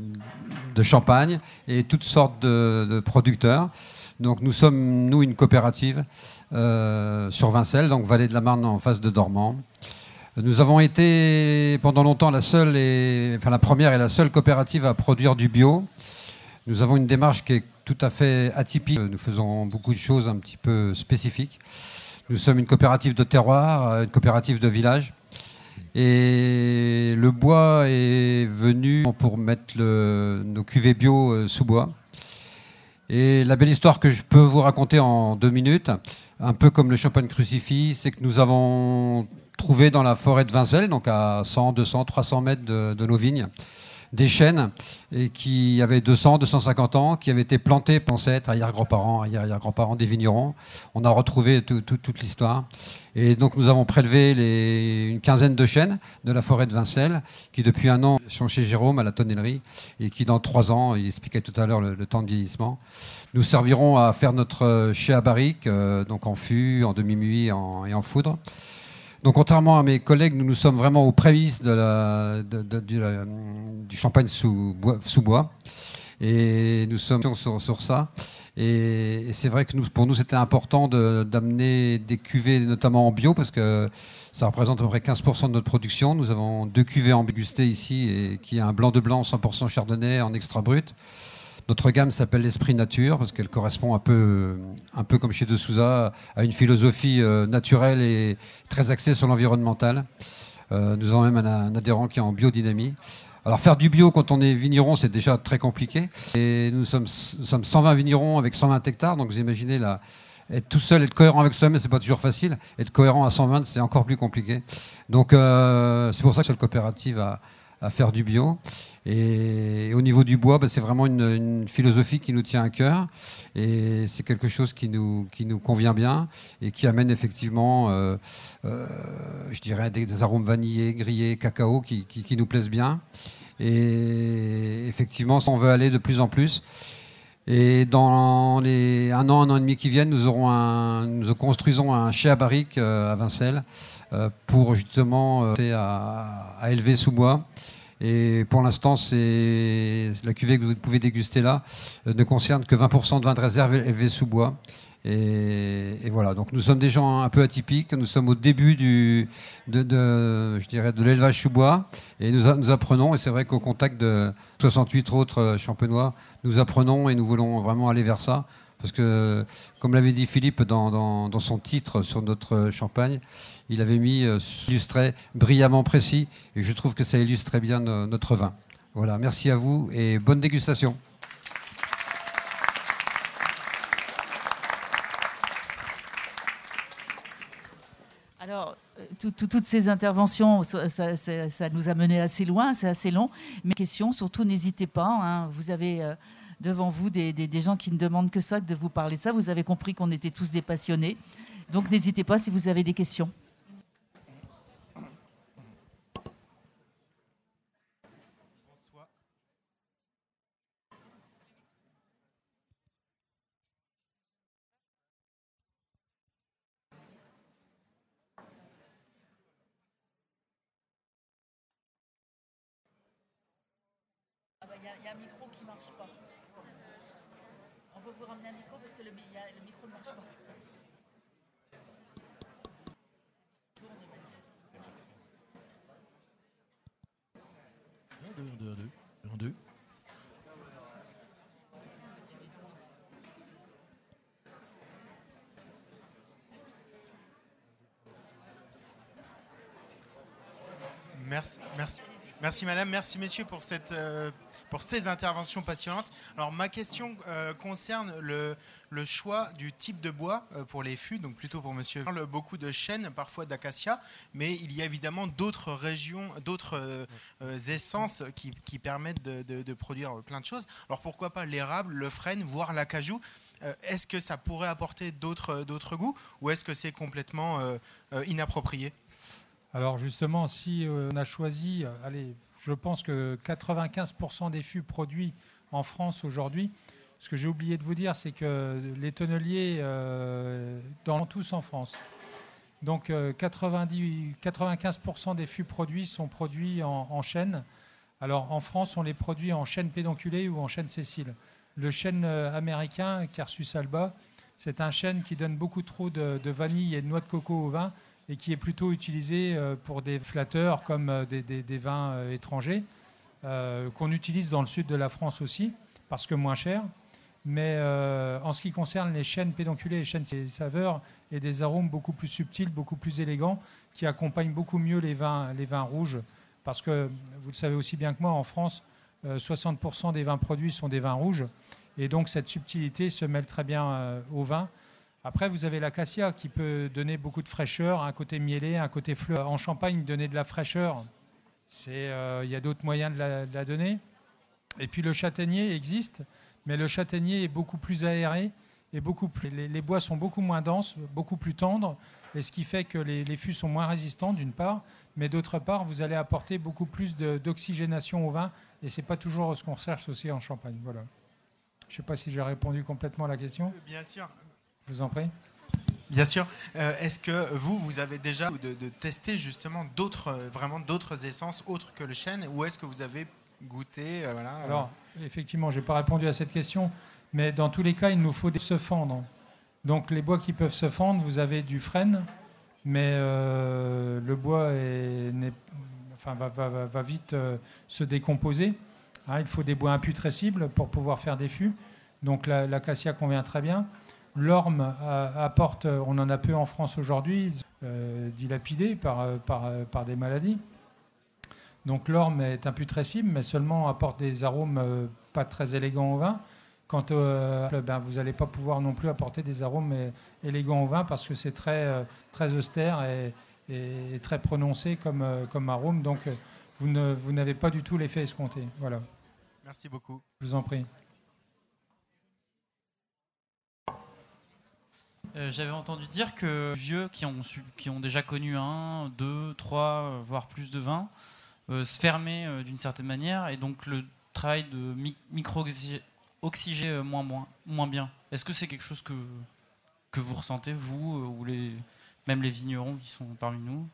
champagne et toutes sortes de, producteurs. Donc nous sommes, nous, une coopérative euh, sur Vincelles, donc Vallée de la Marne en face de Dormant. Nous avons été pendant longtemps la seule, enfin la première et la seule coopérative à produire du bio. Nous avons une démarche qui est tout à fait atypique. Nous faisons beaucoup de choses un petit peu spécifiques. Nous sommes une coopérative de terroir, une coopérative de village. Et le bois est venu pour mettre nos cuvées bio euh, sous bois. Et la belle histoire que je peux vous raconter en deux minutes, un peu comme le champagne crucifix, c'est que nous avons trouvé dans la forêt de Vincelles, donc à 100, 200, 300 mètres de, de nos vignes, des chênes et qui avaient 200, 250 ans, qui avaient été plantés, ancêtres, arrière-grands-parents, arrière-grands-parents des vignerons. On a retrouvé toute l'histoire. Et donc nous avons prélevé les, une quinzaine de chênes de la forêt de Vincelles, qui depuis un an sont chez Jérôme à la tonnellerie, et qui dans trois ans, il expliquait tout à l'heure le, temps de vieillissement, nous serviront à faire notre chai à barrique, euh, donc en fût, en demi-muit et en foudre. Donc, contrairement à mes collègues, nous nous sommes vraiment aux prémices la, du champagne sous bois, Et nous sommes sur, ça. Et, c'est vrai que pour nous, c'était important d'amener des cuvées, notamment en bio, parce que ça représente à peu près 15% de notre production. Nous avons deux cuvées en ici, et, qui est un blanc de blanc 100% chardonnay en extra brut. Notre gamme s'appelle l'Esprit Nature parce qu'elle correspond un peu, un peu comme chez De Souza à une philosophie euh, naturelle et très axée sur l'environnemental. Euh, nous avons même un, adhérent qui est en biodynamie. Alors faire du bio quand on est vigneron, c'est déjà très compliqué. Et nous sommes, sommes 120 vignerons avec 120 hectares, donc vous imaginez là, être tout seul, être cohérent avec soi-même, c'est pas toujours facile. Être cohérent à 120, c'est encore plus compliqué. Donc euh, c'est pour ça que cette coopérative a, à faire du bio. Et, au niveau du bois, bah, c'est vraiment une, philosophie qui nous tient à cœur. Et c'est quelque chose qui nous, qui nous convient bien et qui amène effectivement, euh, euh, je dirais, des, arômes vanillés, grillés, cacao qui, qui, nous plaisent bien. Et effectivement, on veut aller de plus en plus. Et dans les un an, un an et demi qui viennent, nous, aurons nous construisons un chai à barrique euh, à Vincelles pour justement à, à élever sous bois et pour l'instant, la cuvée que vous pouvez déguster là euh, ne concerne que 20% de vin de réserve élevé sous bois. Et, voilà, donc nous sommes des gens un peu atypiques. Nous sommes au début de, l'élevage sous bois, et nous, apprenons. Et c'est vrai qu'au contact de 68 autres euh, champenois, nous apprenons et nous voulons vraiment aller vers ça. Parce que, comme l'avait dit Philippe dans, dans, son titre sur notre champagne, il avait mis euh, illustré brillamment précis, et je trouve que ça illustre très bien notre vin. Voilà, merci à vous et bonne dégustation. Alors, euh, toutes ces interventions, ça, nous a mené assez loin, c'est assez long. Mais question, surtout n'hésitez pas. Hein, vous avez euh, devant vous des, gens qui ne demandent que ça, de vous parler de ça. Vous avez compris qu'on était tous des passionnés. Donc n'hésitez pas si vous avez des questions. Il y, a un micro qui ne marche pas. On veut vous ramener un micro parce que le, le micro ne marche pas. Un, deux, un, deux, un, deux. Un, deux. Merci, merci, merci madame, merci messieurs pour cette euh, pour ces interventions passionnantes. Alors ma question euh, concerne le, choix du type de bois euh, pour les fûts, donc plutôt pour monsieur. On parle beaucoup de chêne, parfois d'acacia, mais il y a évidemment d'autres régions, d'autres euh, essences qui, permettent de, de, produire plein de choses. Alors pourquoi pas l'érable, le frêne, voire l'acajou Est-ce que ça pourrait apporter d'autres goûts ou est-ce que c'est complètement inapproprié? Alors justement, si on a choisi, allez, je pense que 95% des fûts produits en France aujourd'hui, ce que j'ai oublié de vous dire, c'est que les tonneliers euh, dans tous en France. Donc 90, euh, 95% des fûts produits sont produits en, chêne. Alors en France, on les produit en chêne pédonculé ou en chêne sessile. Le chêne euh, américain, Carsus alba, c'est un chêne qui donne beaucoup trop de, de vanille et de noix de coco au vin et qui est plutôt utilisé euh, pour des flatteurs comme euh, des, vins euh, étrangers, qu'on utilise dans le sud de la France aussi, parce que moins cher. Mais en ce qui concerne les chênes pédonculés, les chênes, c'est saveurs et des arômes beaucoup plus subtils, beaucoup plus élégants, qui accompagnent beaucoup mieux les vins, les vins rouges. Parce que vous le savez aussi bien que moi, en France, 60% des vins produits sont des vins rouges. Et donc cette subtilité se mêle très bien au vin. Après, vous avez l'acacia qui peut donner beaucoup de fraîcheur, un côté mielé, un côté fleur. En Champagne, donner de la fraîcheur, euh, il y a d'autres moyens de la, donner. Et puis le châtaignier existe, mais le châtaignier est beaucoup plus aéré et beaucoup plus, les, bois sont beaucoup moins denses, beaucoup plus tendres, et ce qui fait que les, les fûts sont moins résistants d'une part, mais d'autre part, vous allez apporter beaucoup plus d'oxygénation au vin, et c'est pas toujours ce qu'on recherche aussi en Champagne. Voilà. Je ne sais pas si j'ai répondu complètement à la question. Bien sûr. Je vous en prie. Bien sûr. Euh, est-ce que vous, vous avez déjà de, de tester justement d'autres, euh, vraiment d'autres essences autres que le chêne, ou est-ce que vous avez goûté, euh, Alors, effectivement, je n'ai pas répondu à cette question, Mais dans tous les cas, il nous faut se fendre. Donc les bois qui peuvent se fendre, vous avez du frêne, mais euh, le bois est, enfin, va, vite se décomposer. Hein, il faut des bois imputrescibles pour pouvoir faire des fûts. Donc l'acacia convient très bien. L'orme apporte, on en a peu en France aujourd'hui, euh, dilapidé par, par, des maladies. Donc l'orme est imputrescible, mais seulement apporte des arômes pas très élégants au vin. Quant au ben, vous n'allez pas pouvoir non plus apporter des arômes élégants au vin parce que c'est très, euh, très austère et, très prononcé comme, euh, comme arôme. Donc vous, ne, vous n'avez pas du tout l'effet escompté. Voilà. Merci beaucoup. Je vous en prie. Euh, j'avais entendu dire que vieux qui ont, qui ont déjà connu un, deux, trois, voire plus de vin, se fermaient d'une certaine manière et donc le travail de micro oxygé euh, moins, moins, moins bien. Est-ce que c'est quelque chose que, que vous ressentez, vous, euh, ou les, même les vignerons qui sont parmi nous?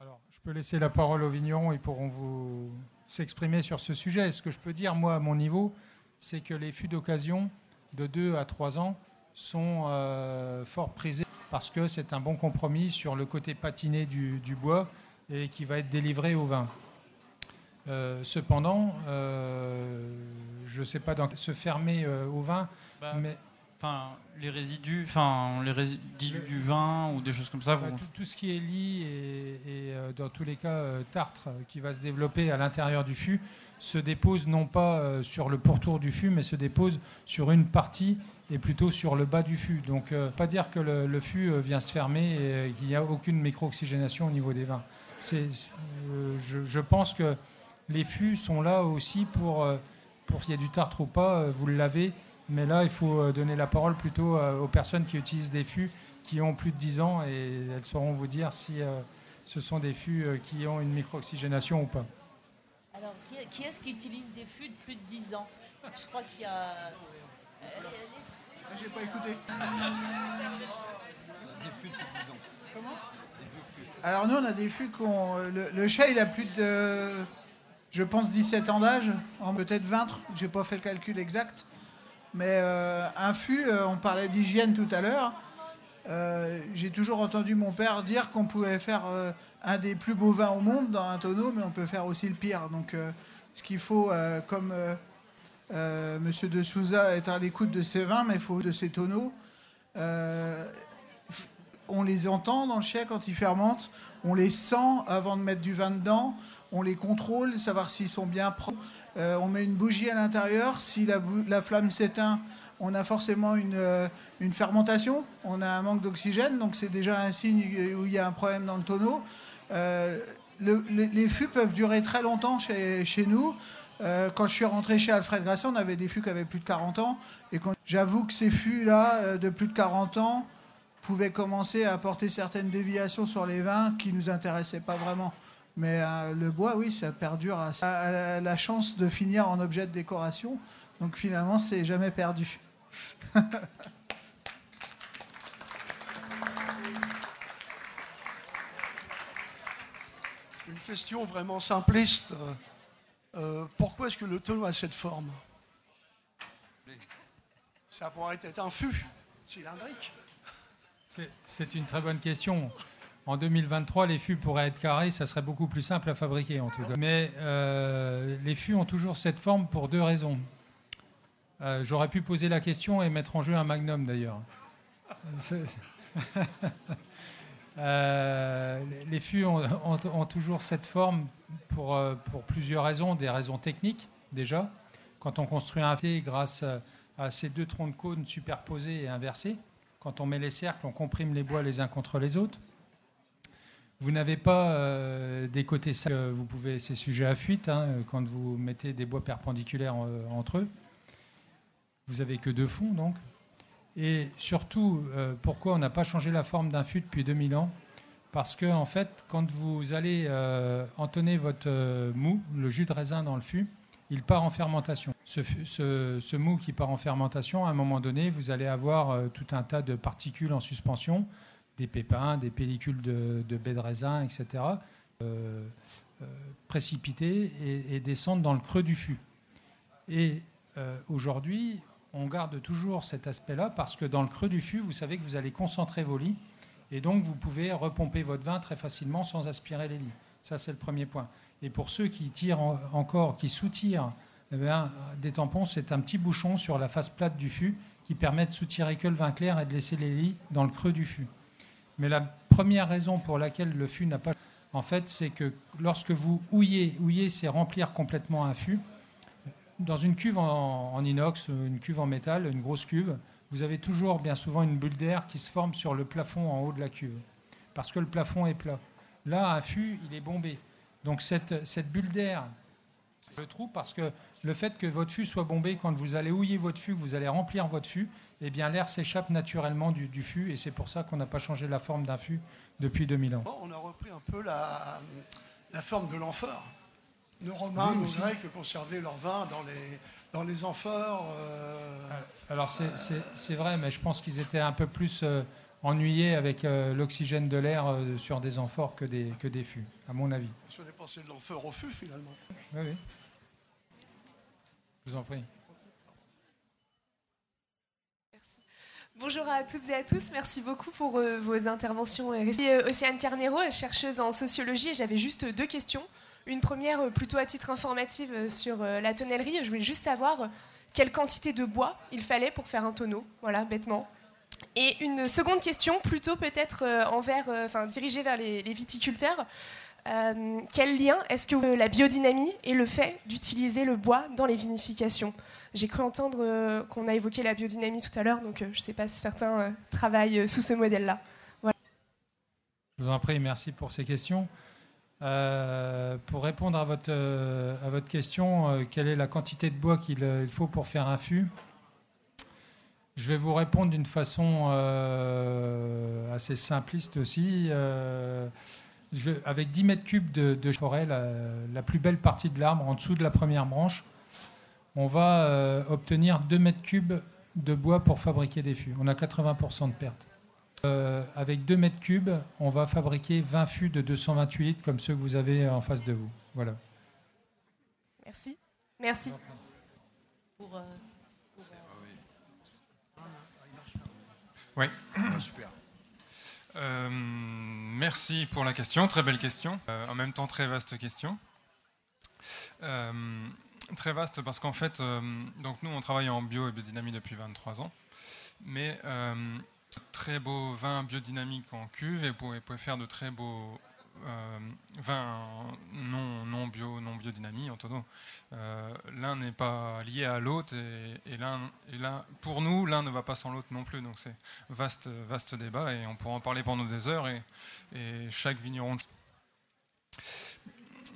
Alors, je peux laisser la parole aux vignerons, ils pourront vous s'exprimer sur ce sujet. Ce que je peux dire, moi, à mon niveau, c'est que les fûts d'occasion de 2 à 3 ans sont euh, fort prisés parce que c'est un bon compromis sur le côté patiné du, du bois et qui va être délivré au vin. Euh, cependant, euh, je ne sais pas, dans, se fermer au vin, bah, mais enfin les résidus, enfin les résidus du vin ou des choses comme ça. Bah, tout, ce qui est lit et, dans tous les cas tartre qui va se développer à l'intérieur du fût se dépose non pas sur le pourtour du fût, mais se dépose sur une partie et plutôt sur le bas du fût. Donc, pas dire que le, fût vient se fermer et qu'il n'y a aucune micro-oxygénation au niveau des vins. Je, pense que les fûts sont là aussi pour, euh, pour s'il y a du tartre ou pas, euh, vous le lavez. Mais là, il faut euh, donner la parole plutôt aux personnes qui utilisent des fûts qui ont plus de 10 ans et elles sauront vous dire si ce sont des fûts qui ont une micro-oxygénation ou pas. Qui est-ce qui utilise des fûts de plus de 10 ans Je crois qu'il y a. J'ai pas écouté. Des fûts de plus de 10 ans. Comment Alors, nous, on a des fûts qui ont. Le, le chat, il a plus de je pense 17 ans d'âge, peut-être 20, je n'ai pas fait le calcul exact. Mais euh, un fût, euh, on parlait d'hygiène tout à l'heure. Euh, j'ai toujours entendu mon père dire qu'on pouvait faire un des plus beaux vins au monde dans un tonneau, mais on peut faire aussi le pire. Donc, ce qu'il faut, comme Monsieur de Souza est à l'écoute de ses vins, mais il faut de ses tonneaux. on les entend dans le chien quand ils fermentent, on les sent avant de mettre du vin dedans on les contrôle, savoir s'ils sont bien propres. Euh, on met une bougie à l'intérieur. Si la, flamme s'éteint, on a forcément euh, une, fermentation. On a un manque d'oxygène, donc c'est déjà un signe où il y a un problème dans le tonneau. Euh, les, fûts peuvent durer très longtemps chez, nous. quand je suis rentré chez Alfred Grasset, on avait des fûts qui avaient plus de 40 ans. Et j'avoue que ces fûts-là, de plus de 40 ans, pouvaient commencer à apporter certaines déviations sur les vins qui ne nous intéressaient pas vraiment. Mais euh, le bois, oui, ça perdure. A la chance de finir en objet de décoration. Donc finalement, c'est jamais perdu. Une question vraiment simpliste. Euh, pourquoi est-ce que le tonneau a cette forme? Ça pourrait être un fût cylindrique. C'est une très bonne question. En 2023, les fûts pourraient être carrés, ça serait beaucoup plus simple à fabriquer en tout cas. Mais euh, les fûts ont toujours cette forme pour deux raisons. Euh, j'aurais pu poser la question et mettre en jeu un magnum d'ailleurs. Euh, les fûts ont, toujours cette forme pour, pour, plusieurs raisons, des raisons techniques déjà. Quand on construit un fût grâce à ces deux troncs de cône superposés et inversés, quand on met les cercles, on comprime les bois les uns contre les autres. Vous n'avez pas euh, des côtés ça, vous pouvez, c'est sujet à fuite hein, quand vous mettez des bois perpendiculaires euh, entre eux. Vous avez que deux fonds donc. Et surtout, euh, pourquoi on n'a pas changé la forme d'un fût depuis 2000 ans? Parce que en fait, quand vous allez entonner votre mou, le jus de raisin dans le fût, il part en fermentation. Ce, mou qui part en fermentation, à un moment donné, vous allez avoir tout un tas de particules en suspension des pépins, des pellicules de, baies de raisin, etc., euh, euh, précipiter et, descendre dans le creux du fût. Et euh, aujourd'hui, on garde toujours cet aspect-là parce que dans le creux du fût, vous savez que vous allez concentrer vos lits et donc vous pouvez repomper votre vin très facilement sans aspirer les lits. Ça, c'est le premier point. Et pour ceux qui tirent encore, qui soutirent eh des tampons, c'est un petit bouchon sur la face plate du fût qui permet de soutirer que le vin clair et de laisser les lits dans le creux du fût. Mais la première raison pour laquelle le fût n'a pas... En fait, c'est que lorsque vous houillez, c'est remplir complètement un fût. Dans une cuve en, inox, une cuve en métal, une grosse cuve, vous avez toujours bien souvent une bulle d'air qui se forme sur le plafond en haut de la cuve, parce que le plafond est plat. Là, un fût, il est bombé. Donc cette, cette bulle d'air, le trou parce que le fait que votre fût soit bombé, quand vous allez houiller votre fût, vous allez remplir votre fût, eh bien l'air s'échappe naturellement du, du, fût et c'est pour ça qu'on n'a pas changé la forme d'un fût depuis 2000 ans. On a repris un peu la, la forme de l'amphore. Nos Romains, nos Grecs conservaient leur vin dans les, dans les amphores. Euh, Alors c'est vrai, mais je pense qu'ils étaient un peu plus euh, ennuyés avec euh, l'oxygène de l'air sur des amphores que des, que des fûts, à mon avis. On est passé de l'amphore au fût finalement. Oui, oui. Je vous en prie. Merci. Bonjour à toutes et à tous, merci beaucoup pour vos interventions. Ici Océane Carnero, chercheuse en sociologie, et j'avais juste deux questions. Une première euh, plutôt à titre informatif euh, sur euh, la tonnellerie. Je voulais juste savoir quelle quantité de bois il fallait pour faire un tonneau, voilà, bêtement. Et une seconde question, plutôt peut-être envers, enfin, dirigée vers les, viticulteurs. quel lien est-ce que la biodynamie et le fait d'utiliser le bois dans les vinifications? J'ai cru entendre qu'on a évoqué la biodynamie tout à l'heure, donc je ne sais pas si certains travaillent sous ce modèle-là. Je vous en prie, merci pour ces questions. Euh, pour répondre à votre, euh, à votre question, euh, quelle est la quantité de bois qu'il faut pour faire un fût Je vais vous répondre d'une façon assez simpliste aussi. Avec 10 mètres cubes de, forêt, la, la, plus belle partie de l'arbre, en dessous de la première branche, on va obtenir 2 mètres cubes de bois pour fabriquer des fûts. On a 80% de perte. Euh, avec 2 mètres cubes, on va fabriquer 20 fûts de 228 litres comme ceux que vous avez en face de vous. Voilà. Merci. Merci. Pour, euh, Oui. Super. Euh, merci pour la question, très belle question. en même temps, très vaste question. très vaste parce qu'en fait, donc nous, on travaille en bio et biodynamie depuis 23 ans. Mais très beaux vins biodynamiques en cuve et vous pouvez, faire de très beaux euh, vins non, non bio, non biodynamie en tonneau. Euh, l'un n'est pas lié à l'autre et, et l'un, pour nous, l'un ne va pas sans l'autre non plus. Donc c'est vaste, vaste débat et on pourra en parler pendant des heures et, et chaque vigneron.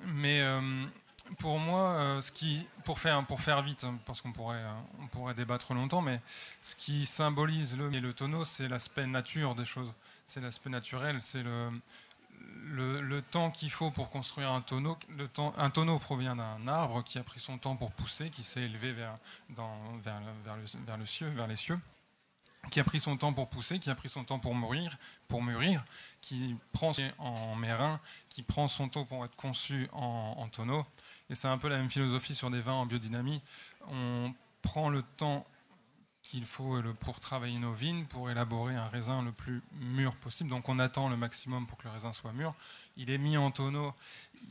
Mais euh, pour moi, euh, ce qui, pour faire, pour faire vite, hein, parce qu'on pourrait, euh, on pourrait débattre longtemps, mais ce qui symbolise le, le tonneau, c'est l'aspect nature des choses. C'est l'aspect naturel, c'est le, le, temps qu'il faut pour construire un tonneau. Le temps, un tonneau provient d'un arbre qui a pris son temps pour pousser, qui s'est élevé vers, dans, vers, le, vers, le cieux, vers les cieux qui a pris son temps pour pousser, qui a pris son temps pour mûrir, pour mûrir qui prend en mérin, qui prend son temps pour être conçu en tonneau. Et c'est un peu la même philosophie sur des vins en biodynamie. On prend le temps qu'il faut pour travailler nos vignes, pour élaborer un raisin le plus mûr possible. Donc on attend le maximum pour que le raisin soit mûr. Il est mis en tonneau,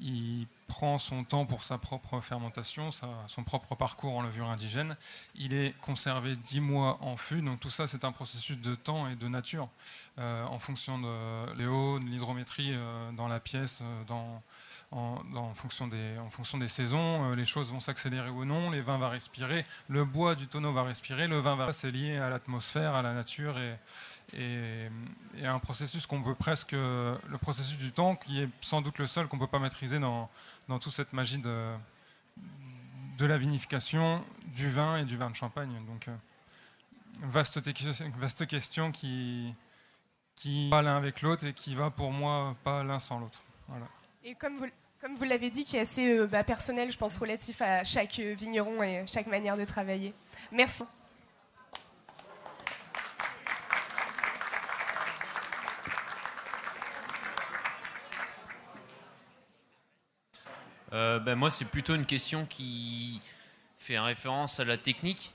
il prend son temps pour sa propre fermentation, son propre parcours en levure indigène. Il est conservé 10 mois en fût. Donc tout ça, c'est un processus de temps et de nature euh, en fonction de l'éau, de l'hydrométrie euh, dans la pièce, euh, dans en, fonction des, en fonction des saisons, euh, les choses vont s'accélérer ou non, les vins vont respirer, le bois du tonneau va respirer, le vin va... C'est lié à l'atmosphère, à la nature et, et, un processus qu'on peut presque... Le processus du temps qui est sans doute le seul qu'on ne peut pas maîtriser dans, dans toute cette magie de, de la vinification, du vin et du vin de champagne. Donc, euh, vaste, vaste question qui, qui va l'un avec l'autre et qui va pour moi pas l'un sans l'autre. Voilà. Et comme vous, comme vous l'avez dit, qui est assez euh, bah, personnel, je pense, relatif à chaque euh, vigneron et chaque manière de travailler. Merci. Euh, ben moi, c'est plutôt une question qui fait référence à la technique.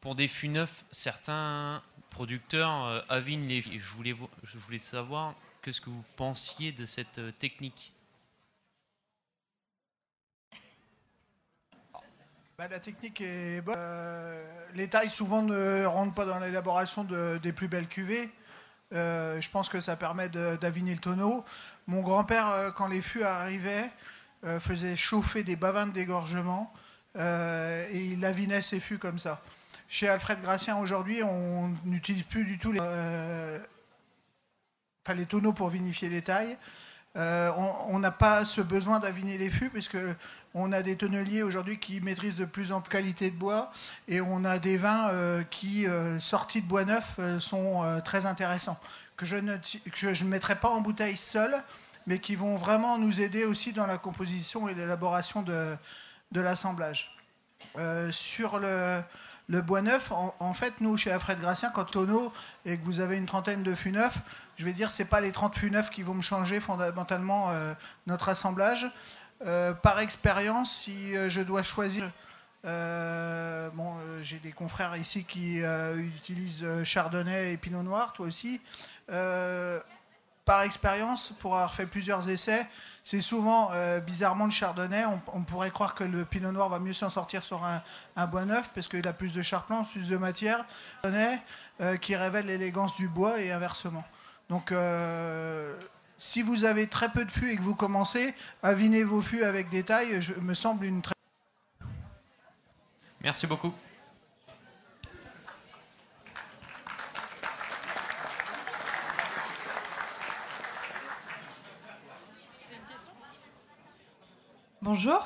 pour des fûts neufs, certains producteurs avinent les. Je voulais, je voulais savoir qu'est-ce que vous pensiez de cette technique. Bah, la technique est bonne. les tailles souvent ne rentrent pas dans l'élaboration des plus belles cuvées. je pense que ça permet d'aviner le tonneau. Mon grand-père, quand les fûts arrivaient, faisait chauffer des bavins de dégorgement et il avinait ses fûts comme ça. Chez Alfred Gracien, aujourd'hui, on n'utilise plus du tout les, euh, les tonneaux pour vinifier les tailles. Euh, on n'a pas ce besoin d'aviner les fûts puisque on a des tonneliers aujourd'hui qui maîtrisent de plus en plus qualité de bois et on a des vins euh, qui, sortis de bois neuf, sont très intéressants que je ne que mettrai pas en bouteille seul, mais qui vont vraiment nous aider aussi dans la composition et l'élaboration de, de l'assemblage. sur le le bois neuf, en, fait, nous, chez Alfred Gracien, quand tonneau et que vous avez une trentaine de fûts neufs, je vais dire, ce n'est pas les 30 fûts neufs qui vont me changer fondamentalement euh, notre assemblage. Euh, par expérience, si euh, je dois choisir, j'ai des confrères ici qui utilisent Chardonnay et Pinot Noir, toi aussi. par expérience, pour avoir fait plusieurs essais, c'est souvent, euh, bizarrement, le chardonnay. On, pourrait croire que le pinot noir va mieux s'en sortir sur un, bois neuf parce qu'il a plus de charpente, plus de matière. Chardonnay euh, qui révèle l'élégance du bois et inversement. Donc, euh, si vous avez très peu de fûts et que vous commencez, avinez vos fûts avec des tailles, je, me semble une très. Merci beaucoup. Bonjour.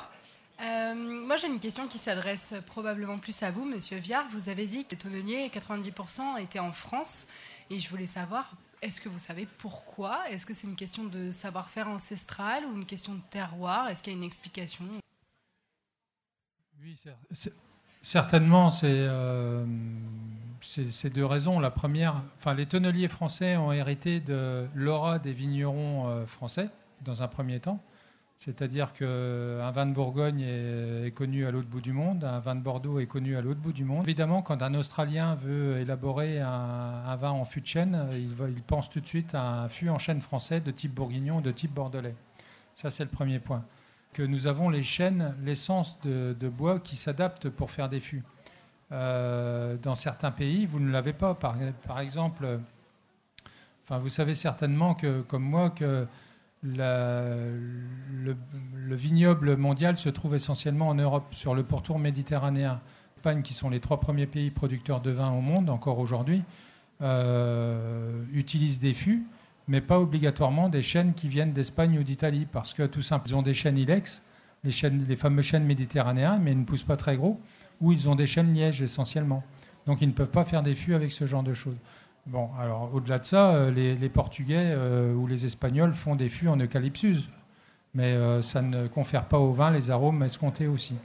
Euh, moi, j'ai une question qui s'adresse probablement plus à vous, Monsieur Viard. Vous avez dit que les tonneliers, 90% étaient en France. Et je voulais savoir, est-ce que vous savez pourquoi? Est-ce que c'est une question de savoir-faire ancestral ou une question de terroir? Est-ce qu'il y a une explication? Oui, certainement, euh, c'est deux raisons. La première, enfin, les tonneliers français ont hérité de l'aura des vignerons euh, français, dans un premier temps. C'est-à-dire qu'un vin de Bourgogne est, connu à l'autre bout du monde, un vin de Bordeaux est connu à l'autre bout du monde. Évidemment, quand un Australien veut élaborer un, vin en fût de chêne, il, pense tout de suite à un fût en chêne français de type bourguignon, de type bordelais. Ça, c'est le premier point. Que nous avons les chênes, l'essence de, bois qui s'adapte pour faire des fûts. Euh, dans certains pays, vous ne l'avez pas. Par, par exemple, enfin, vous savez certainement que, comme moi, que le, vignoble mondial se trouve essentiellement en Europe, sur le pourtour méditerranéen. Espagne, qui sont les trois premiers pays producteurs de vin au monde, encore aujourd'hui, euh, utilisent des fûts, mais pas obligatoirement des chênes qui viennent d'Espagne ou d'Italie, parce que tout simplement, ils ont des chênes ilex, les, fameux chênes méditerranéens, mais ils ne poussent pas très gros, ou ils ont des chênes lièges essentiellement. Donc ils ne peuvent pas faire des fûts avec ce genre de choses. Bon, alors au-delà de ça, euh, les, Portugais euh, ou les Espagnols font des fûts en eucalyptus, mais euh, ça ne confère pas au vin les arômes escomptés aussi.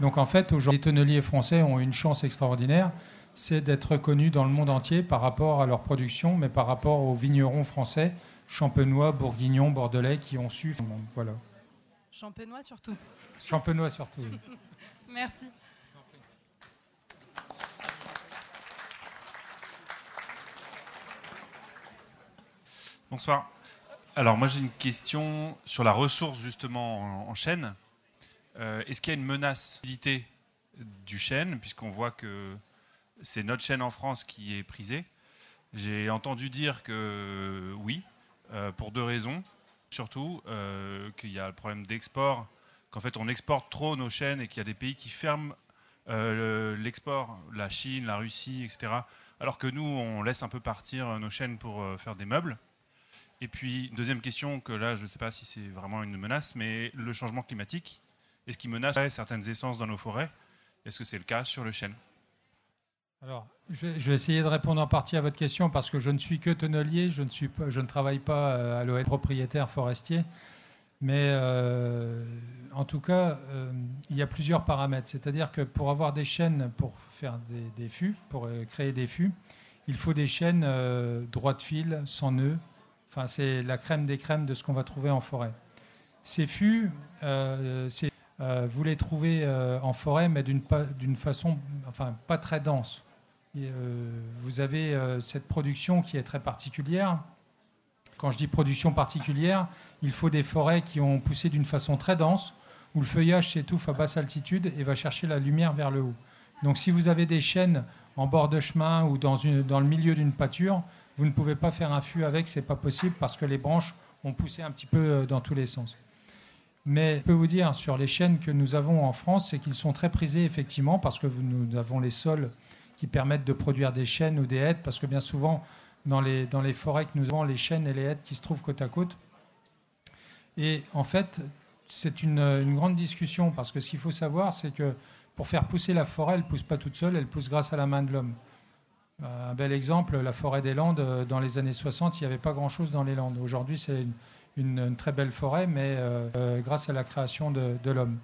Donc en fait, aujourd'hui, les tonneliers français ont une chance extraordinaire, c'est d'être reconnus dans le monde entier par rapport à leur production, mais par rapport aux vignerons français, champenois, bourguignons, bordelais, qui ont su. Voilà. Champenois surtout. Champenois surtout. Merci. Bonsoir. Alors moi j'ai une question sur la ressource justement en, chêne. Euh, est-ce qu'il y a une menace du chêne, puisqu'on voit que c'est notre chêne en France qui est prisé J'ai entendu dire que oui, euh, pour deux raisons. Surtout euh, qu'il y a le problème d'export, qu'en fait on exporte trop nos chênes et qu'il y a des pays qui ferment l'export, la Chine, la Russie, etc. Alors que nous, on laisse un peu partir nos chênes pour faire des meubles. Et puis, deuxième question, que là, je ne sais pas si c'est vraiment une menace, mais le changement climatique, est-ce qu'il menace certaines essences dans nos forêts? Est-ce que c'est le cas sur le chêne? Alors, je vais essayer de répondre en partie à votre question parce que je ne suis que tonnelier, je ne, suis pas, je ne travaille pas euh, à l'OM propriétaire forestier. Mais euh, en tout cas, euh, il y a plusieurs paramètres. C'est-à-dire que pour avoir des chênes pour faire des, des fûts, pour créer des fûts, il faut des chênes droits de fil, sans nœuds, C'est la crème des crèmes de ce qu'on va trouver en forêt. Ces fûts, euh, euh, vous les trouvez euh, en forêt, mais d'une façon, enfin, pas très dense. vous avez cette production qui est très particulière. Quand je dis production particulière, il faut des forêts qui ont poussé d'une façon très dense, où le feuillage s'étouffe à basse altitude et va chercher la lumière vers le haut. Donc si vous avez des chênes en bord de chemin ou dans le milieu d'une pâture, vous ne pouvez pas faire un fût avec, c'est pas possible parce que les branches ont poussé un petit peu euh, dans tous les sens. Mais je peux vous dire sur les chênes que nous avons en France, c'est qu'ils sont très prisés effectivement parce que nous avons les sols qui permettent de produire des chênes ou des hêtres, parce que bien souvent dans les, forêts que nous avons, les chênes et les hêtres qui se trouvent côte à côte. Et en fait, c'est une, grande discussion parce que ce qu'il faut savoir, c'est que pour faire pousser la forêt, elle ne pousse pas toute seule, elle pousse grâce à la main de l'homme. Euh, un bel exemple, la forêt des Landes, euh, dans les années 60, il n'y avait pas grand-chose dans les Landes. Aujourd'hui, c'est une, très belle forêt, mais euh, grâce à la création de, l'homme.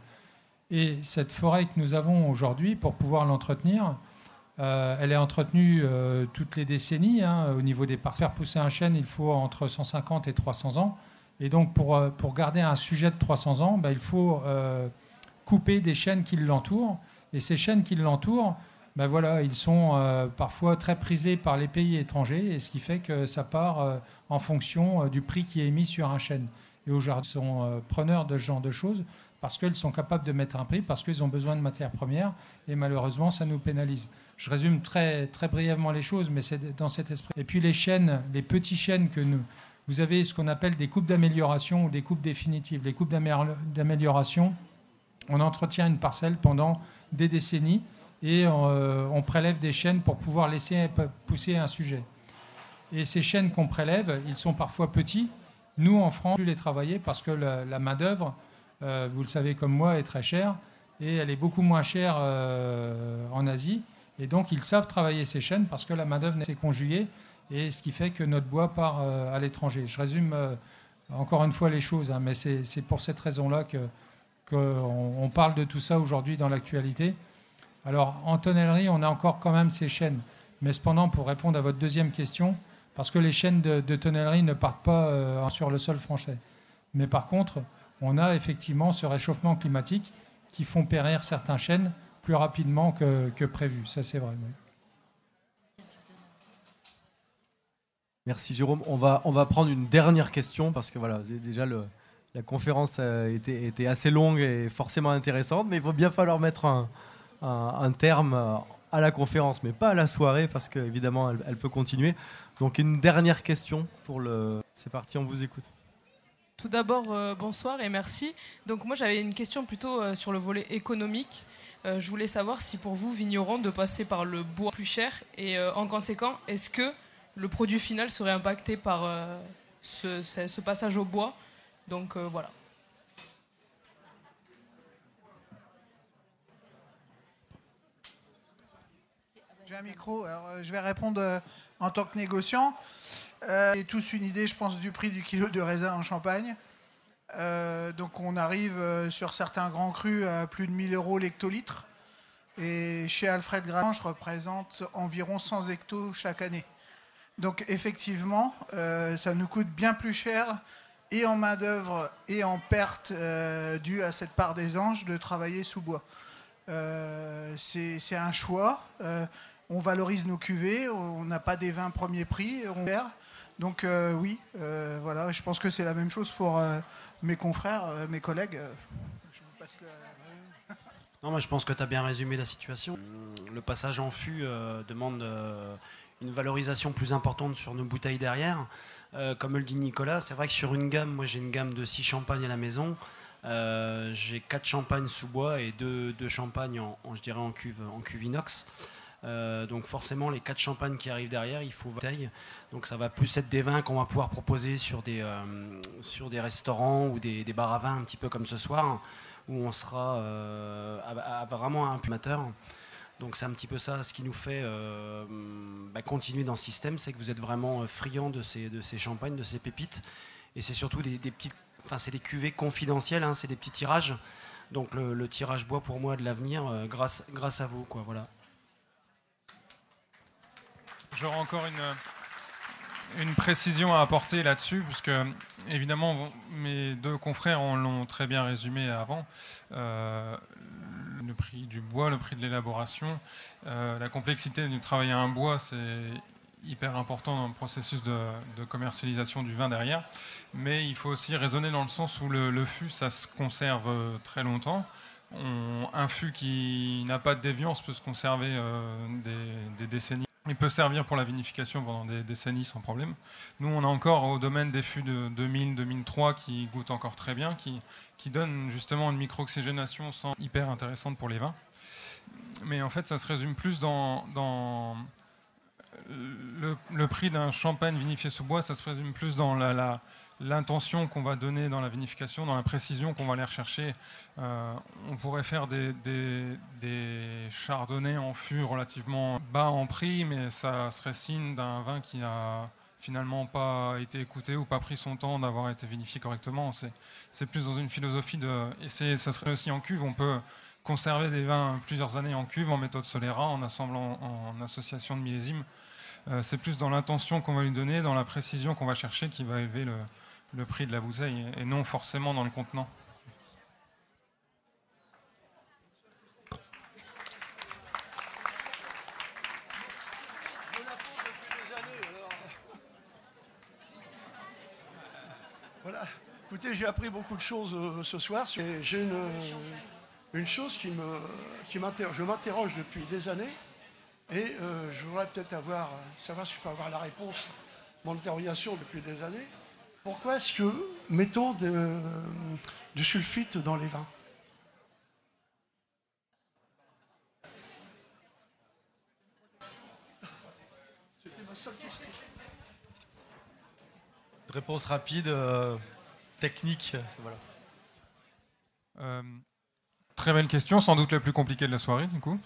Et cette forêt que nous avons aujourd'hui, pour pouvoir l'entretenir, euh, elle est entretenue euh, toutes les décennies. Hein, au niveau des parcs. Faire pousser un chêne, il faut entre 150 et 300 ans. Et donc, pour, euh, pour garder un sujet de 300 ans, ben, il faut couper des chênes qui l'entourent. Et ces chênes qui l'entourent, ben voilà, ils sont parfois très prisés par les pays étrangers, et ce qui fait que ça part en fonction du prix qui est mis sur un chêne. Et aujourd'hui, ils sont preneurs de ce genre de choses parce qu'ils sont capables de mettre un prix, parce qu'ils ont besoin de matières premières, et malheureusement, ça nous pénalise. Je résume très, très brièvement les choses, mais c'est dans cet esprit. Et puis les chaînes, les petits chênes que nous, vous avez ce qu'on appelle des coupes d'amélioration ou des coupes définitives. Les coupes d'amélioration, on entretient une parcelle pendant des décennies et euh, on prélève des chaînes pour pouvoir laisser pousser un sujet. Et ces chaînes qu'on prélève, ils sont parfois petits. Nous, en France, on les travailler parce que la, main-d'œuvre, euh, vous le savez comme moi, est très chère et elle est beaucoup moins chère euh, en Asie. Et donc, ils savent travailler ces chaînes parce que la main-d'œuvre s'est conjuguée, et ce qui fait que notre bois part à l'étranger. Je résume encore une fois les choses, hein, mais c'est pour cette raison-là qu'on on parle de tout ça aujourd'hui dans l'actualité. Alors, en tonnellerie, on a encore quand même ces chaînes. Mais cependant, pour répondre à votre deuxième question, parce que les chaînes de, de tonnellerie ne partent pas euh, sur le sol français. Mais par contre, on a effectivement ce réchauffement climatique qui font périr certains chênes plus rapidement que, prévu. Ça, c'est vrai. Merci Jérôme. On va, on va prendre une dernière question parce que voilà, déjà la conférence a été, été, assez longue et forcément intéressante, mais il va bien falloir mettre un, un, terme à la conférence, mais pas à la soirée parce qu'évidemment elle, peut continuer. Donc une dernière question pour le. C'est parti, on vous écoute. Tout d'abord, euh, bonsoir et merci. Donc moi j'avais une question plutôt euh, sur le volet économique. Euh, je voulais savoir si pour vous, vignerons, de passer par le bois plus cher et euh, en conséquent, est-ce que le produit final serait impacté par euh, ce, passage au bois? Donc voilà. Micro, alors, je vais répondre en tant que négociant. et tous une idée, je pense, du prix du kilo de raisin en Champagne. Euh, donc on arrive euh, sur certains grands crus à plus de 1000 euros l'hectolitre. Et chez Alfred Grange, je représente environ 100 hectos chaque année. Donc effectivement, euh, ça nous coûte bien plus cher et en main-d'œuvre et en perte due à cette part des anges de travailler sous bois. C'est un choix. On valorise nos cuvées, on n'a pas des vins premier prix, on perd. Donc oui, voilà, je pense que c'est la même chose pour mes confrères, euh, mes collègues. Euh, je passe Non, moi je pense que tu as bien résumé la situation. Le passage en fût euh, demande une valorisation plus importante sur nos bouteilles derrière. comme le dit Nicolas, c'est vrai que sur une gamme, moi j'ai une gamme de 6 champagnes à la maison. j'ai 4 champagnes sous bois et 2, champagnes en cuve, en cuve inox. Euh, donc forcément, les quatre champagnes qui arrivent derrière, il faut bouteille. Donc ça va plus être des vins qu'on va pouvoir proposer sur des, euh, sur des restaurants ou des, des, bars à vin un petit peu comme ce soir, où on sera euh, à, vraiment un amateur. Donc c'est un petit peu ça ce qui nous fait bah, continuer dans ce système, c'est que vous êtes vraiment friand de ces, de ces champagnes, de ces pépites. Et c'est surtout des, petites, enfin c'est des cuvées confidentielles, hein, c'est des petits tirages. Donc le, tirage bois pour moi de l'avenir, grâce, grâce à vous, quoi, voilà. J'aurais encore une, une précision à apporter là-dessus, puisque évidemment mes deux confrères l'ont très bien résumé avant. Euh, le prix du bois, le prix de l'élaboration. la complexité du travail à un bois, c'est hyper important dans le processus de, commercialisation du vin derrière. Mais il faut aussi raisonner dans le sens où le, fût, ça se conserve très longtemps. un fût qui n'a pas de déviance peut se conserver des décennies. Il peut servir pour la vinification pendant des décennies sans problème. Nous, on a encore au domaine des fûts de 2000-2003 qui goûtent encore très bien, qui, qui donnent justement une micro-oxygénation sans hyper intéressante pour les vins. Mais en fait, ça se résume plus dans, dans le, prix d'un champagne vinifié sous bois, ça se résume plus dans la, l'intention qu'on va donner dans la vinification, dans la précision qu'on va aller rechercher. Euh, on pourrait faire des, des, chardonnays en fût relativement bas en prix, mais ça serait signe d'un vin qui n'a finalement pas été écouté ou pas pris son temps d'avoir été vinifié correctement. C'est plus dans une philosophie de... Et ça serait aussi en cuve, on peut conserver des vins plusieurs années en cuve, en méthode Solera, en assemblant en association de millésimes. Euh, c'est plus dans l'intention qu'on va lui donner, dans la précision qu'on va chercher qui va élever le, le prix de la bouteille et non forcément dans le contenant. Voilà. Écoutez, j'ai appris beaucoup de choses euh, ce soir. J'ai une, chose qui me, qui m'interroge. Je m'interroge depuis des années et euh, je voudrais peut-être avoir, savoir si je peux avoir la réponse mon interrogation depuis des années. Pourquoi est-ce que mettons du sulfite dans les vins C'était ma seule question. Réponse rapide, euh, technique, voilà. Euh, très belle question, sans doute la plus compliquée de la soirée, du coup.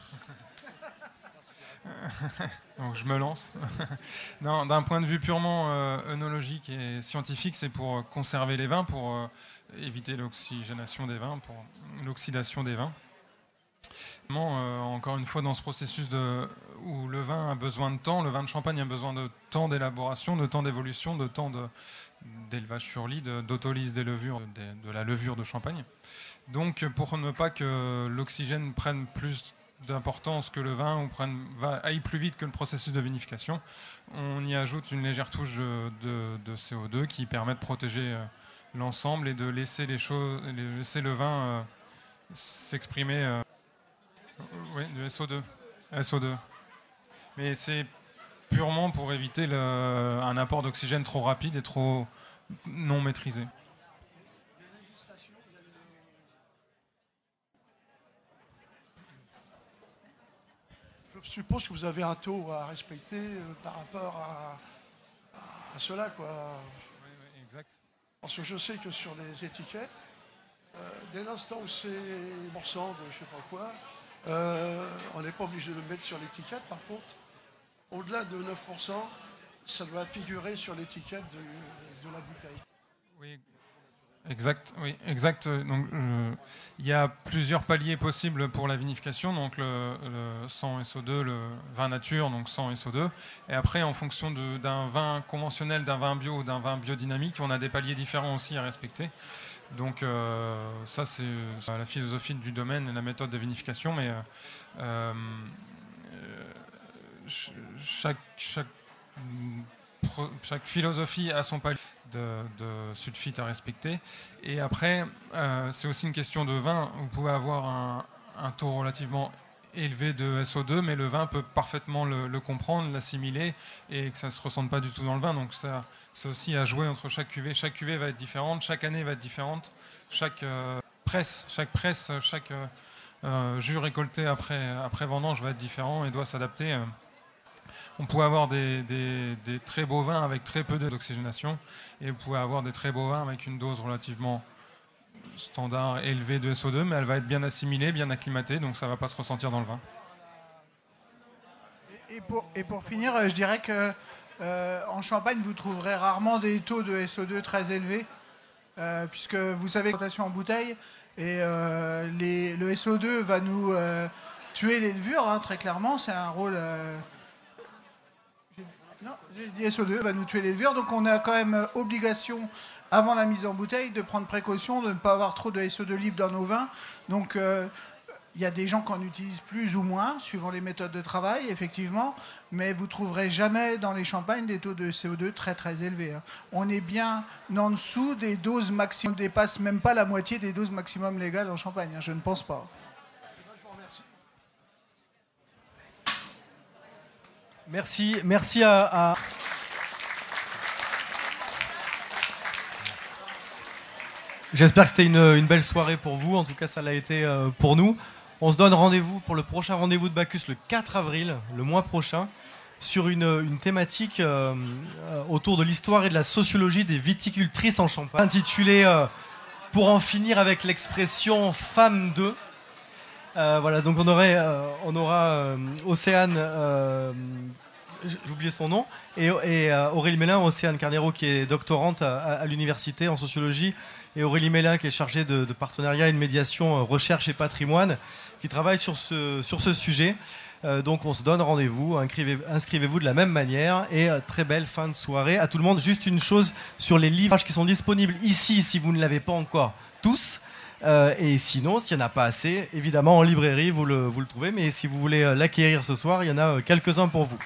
Donc je me lance. D'un point de vue purement euh, œnologique et scientifique, c'est pour conserver les vins, pour euh, éviter l'oxygénation des vins, pour l'oxydation des vins. Euh, encore une fois, dans ce processus de, où le vin a besoin de temps, le vin de champagne a besoin de temps d'élaboration, de temps d'évolution, de temps d'élevage sur lit, d'autolyse des levures, de, de la levure de champagne. Donc, pour ne pas que l'oxygène prenne plus d'importance que le vin prenne, va, aille plus vite que le processus de vinification. On y ajoute une légère touche de, CO2 qui permet de protéger euh, l'ensemble et de laisser, les choses, laisser le vin euh, s'exprimer. Euh, oui, du SO2. SO2. Mais c'est purement pour éviter un apport d'oxygène trop rapide et trop non maîtrisé. Suppose que vous avez un taux à respecter euh, par rapport à, cela. Quoi. Oui, oui, exact. Parce que je sais que sur les étiquettes, euh, dès l'instant où c'est morceau de je ne sais pas quoi, euh, on n'est pas obligé de le mettre sur l'étiquette. Par contre, au-delà de 9%, ça doit figurer sur l'étiquette de, de la bouteille. Oui, Exact, oui, exact. Donc, euh, il y a plusieurs paliers possibles pour la vinification, donc le, 100 SO2, le vin nature, donc 100 SO2. Et après, en fonction d'un vin conventionnel, d'un vin bio d'un vin biodynamique, on a des paliers différents aussi à respecter. Donc euh, ça, c'est la philosophie du domaine et la méthode de vinification, mais euh, chaque, chaque chaque philosophie a son palier de, sulfite à respecter. Et après, euh, c'est aussi une question de vin. Vous pouvez avoir un, taux relativement élevé de SO2, mais le vin peut parfaitement le, comprendre, l'assimiler, et que ça ne se ressente pas du tout dans le vin. Donc ça, c'est aussi à jouer entre chaque cuvée. Chaque cuvée va être différente, chaque année va être différente, chaque euh, presse, chaque presse, chaque euh, jus récolté après, après vendange va être différent et doit s'adapter on pouvait avoir des, très beaux vins avec très peu d'oxygénation et vous pouvez avoir des très beaux vins avec une dose relativement standard élevée de SO2, mais elle va être bien assimilée, bien acclimatée, donc ça ne va pas se ressentir dans le vin. Et pour, finir, euh, je dirais que euh, en Champagne, vous trouverez rarement des taux de SO2 très élevés, euh, puisque vous savez, rotation en bouteille, et le SO2 va nous tuer les levures, hein, très clairement, c'est un rôle non, j'ai SO2 va nous tuer les levures, donc on a quand même euh, obligation, avant la mise en bouteille, de prendre précaution de ne pas avoir trop de SO2 libre dans nos vins. Donc, euh, Il y a des gens qui en utilisent plus ou moins, suivant les méthodes de travail, effectivement, mais vous trouverez jamais dans les champagnes des taux de CO2 très très élevés. hein. On est bien en dessous des doses maximum, on ne dépasse même pas la moitié des doses maximum légales en champagne, hein, je ne pense pas. Merci, merci à. J'espère que c'était une, belle soirée pour vous. En tout cas, ça l'a été euh, pour nous. On se donne rendez-vous pour le prochain rendez-vous de Bacchus le 4 avril, le mois prochain, sur une, une thématique euh, euh, autour de l'histoire et de la sociologie des viticultrices en Champagne, intitulée Pour en finir avec l'expression femme d'eux. Euh, voilà, donc on, euh, aura euh, Océane, j'ai oublié son nom, et, Aurélie Mélin, Océane Carnero qui est doctorante à, l'université en sociologie, et Aurélie Mélin qui est chargée de, partenariat et de médiation recherche et patrimoine, qui travaille sur ce, sujet. Donc on se donne rendez-vous, inscrivez- inscrivez-vous de la même manière et très belle fin de soirée à tout le monde. Juste une chose sur les livres qui sont disponibles ici si vous ne l'avez pas encore tous. Euh, et sinon, s'il n'y en a pas assez, évidemment en librairie vous le, trouvez, mais si vous voulez euh, l'acquérir ce soir, il y en a euh, quelques-uns pour vous.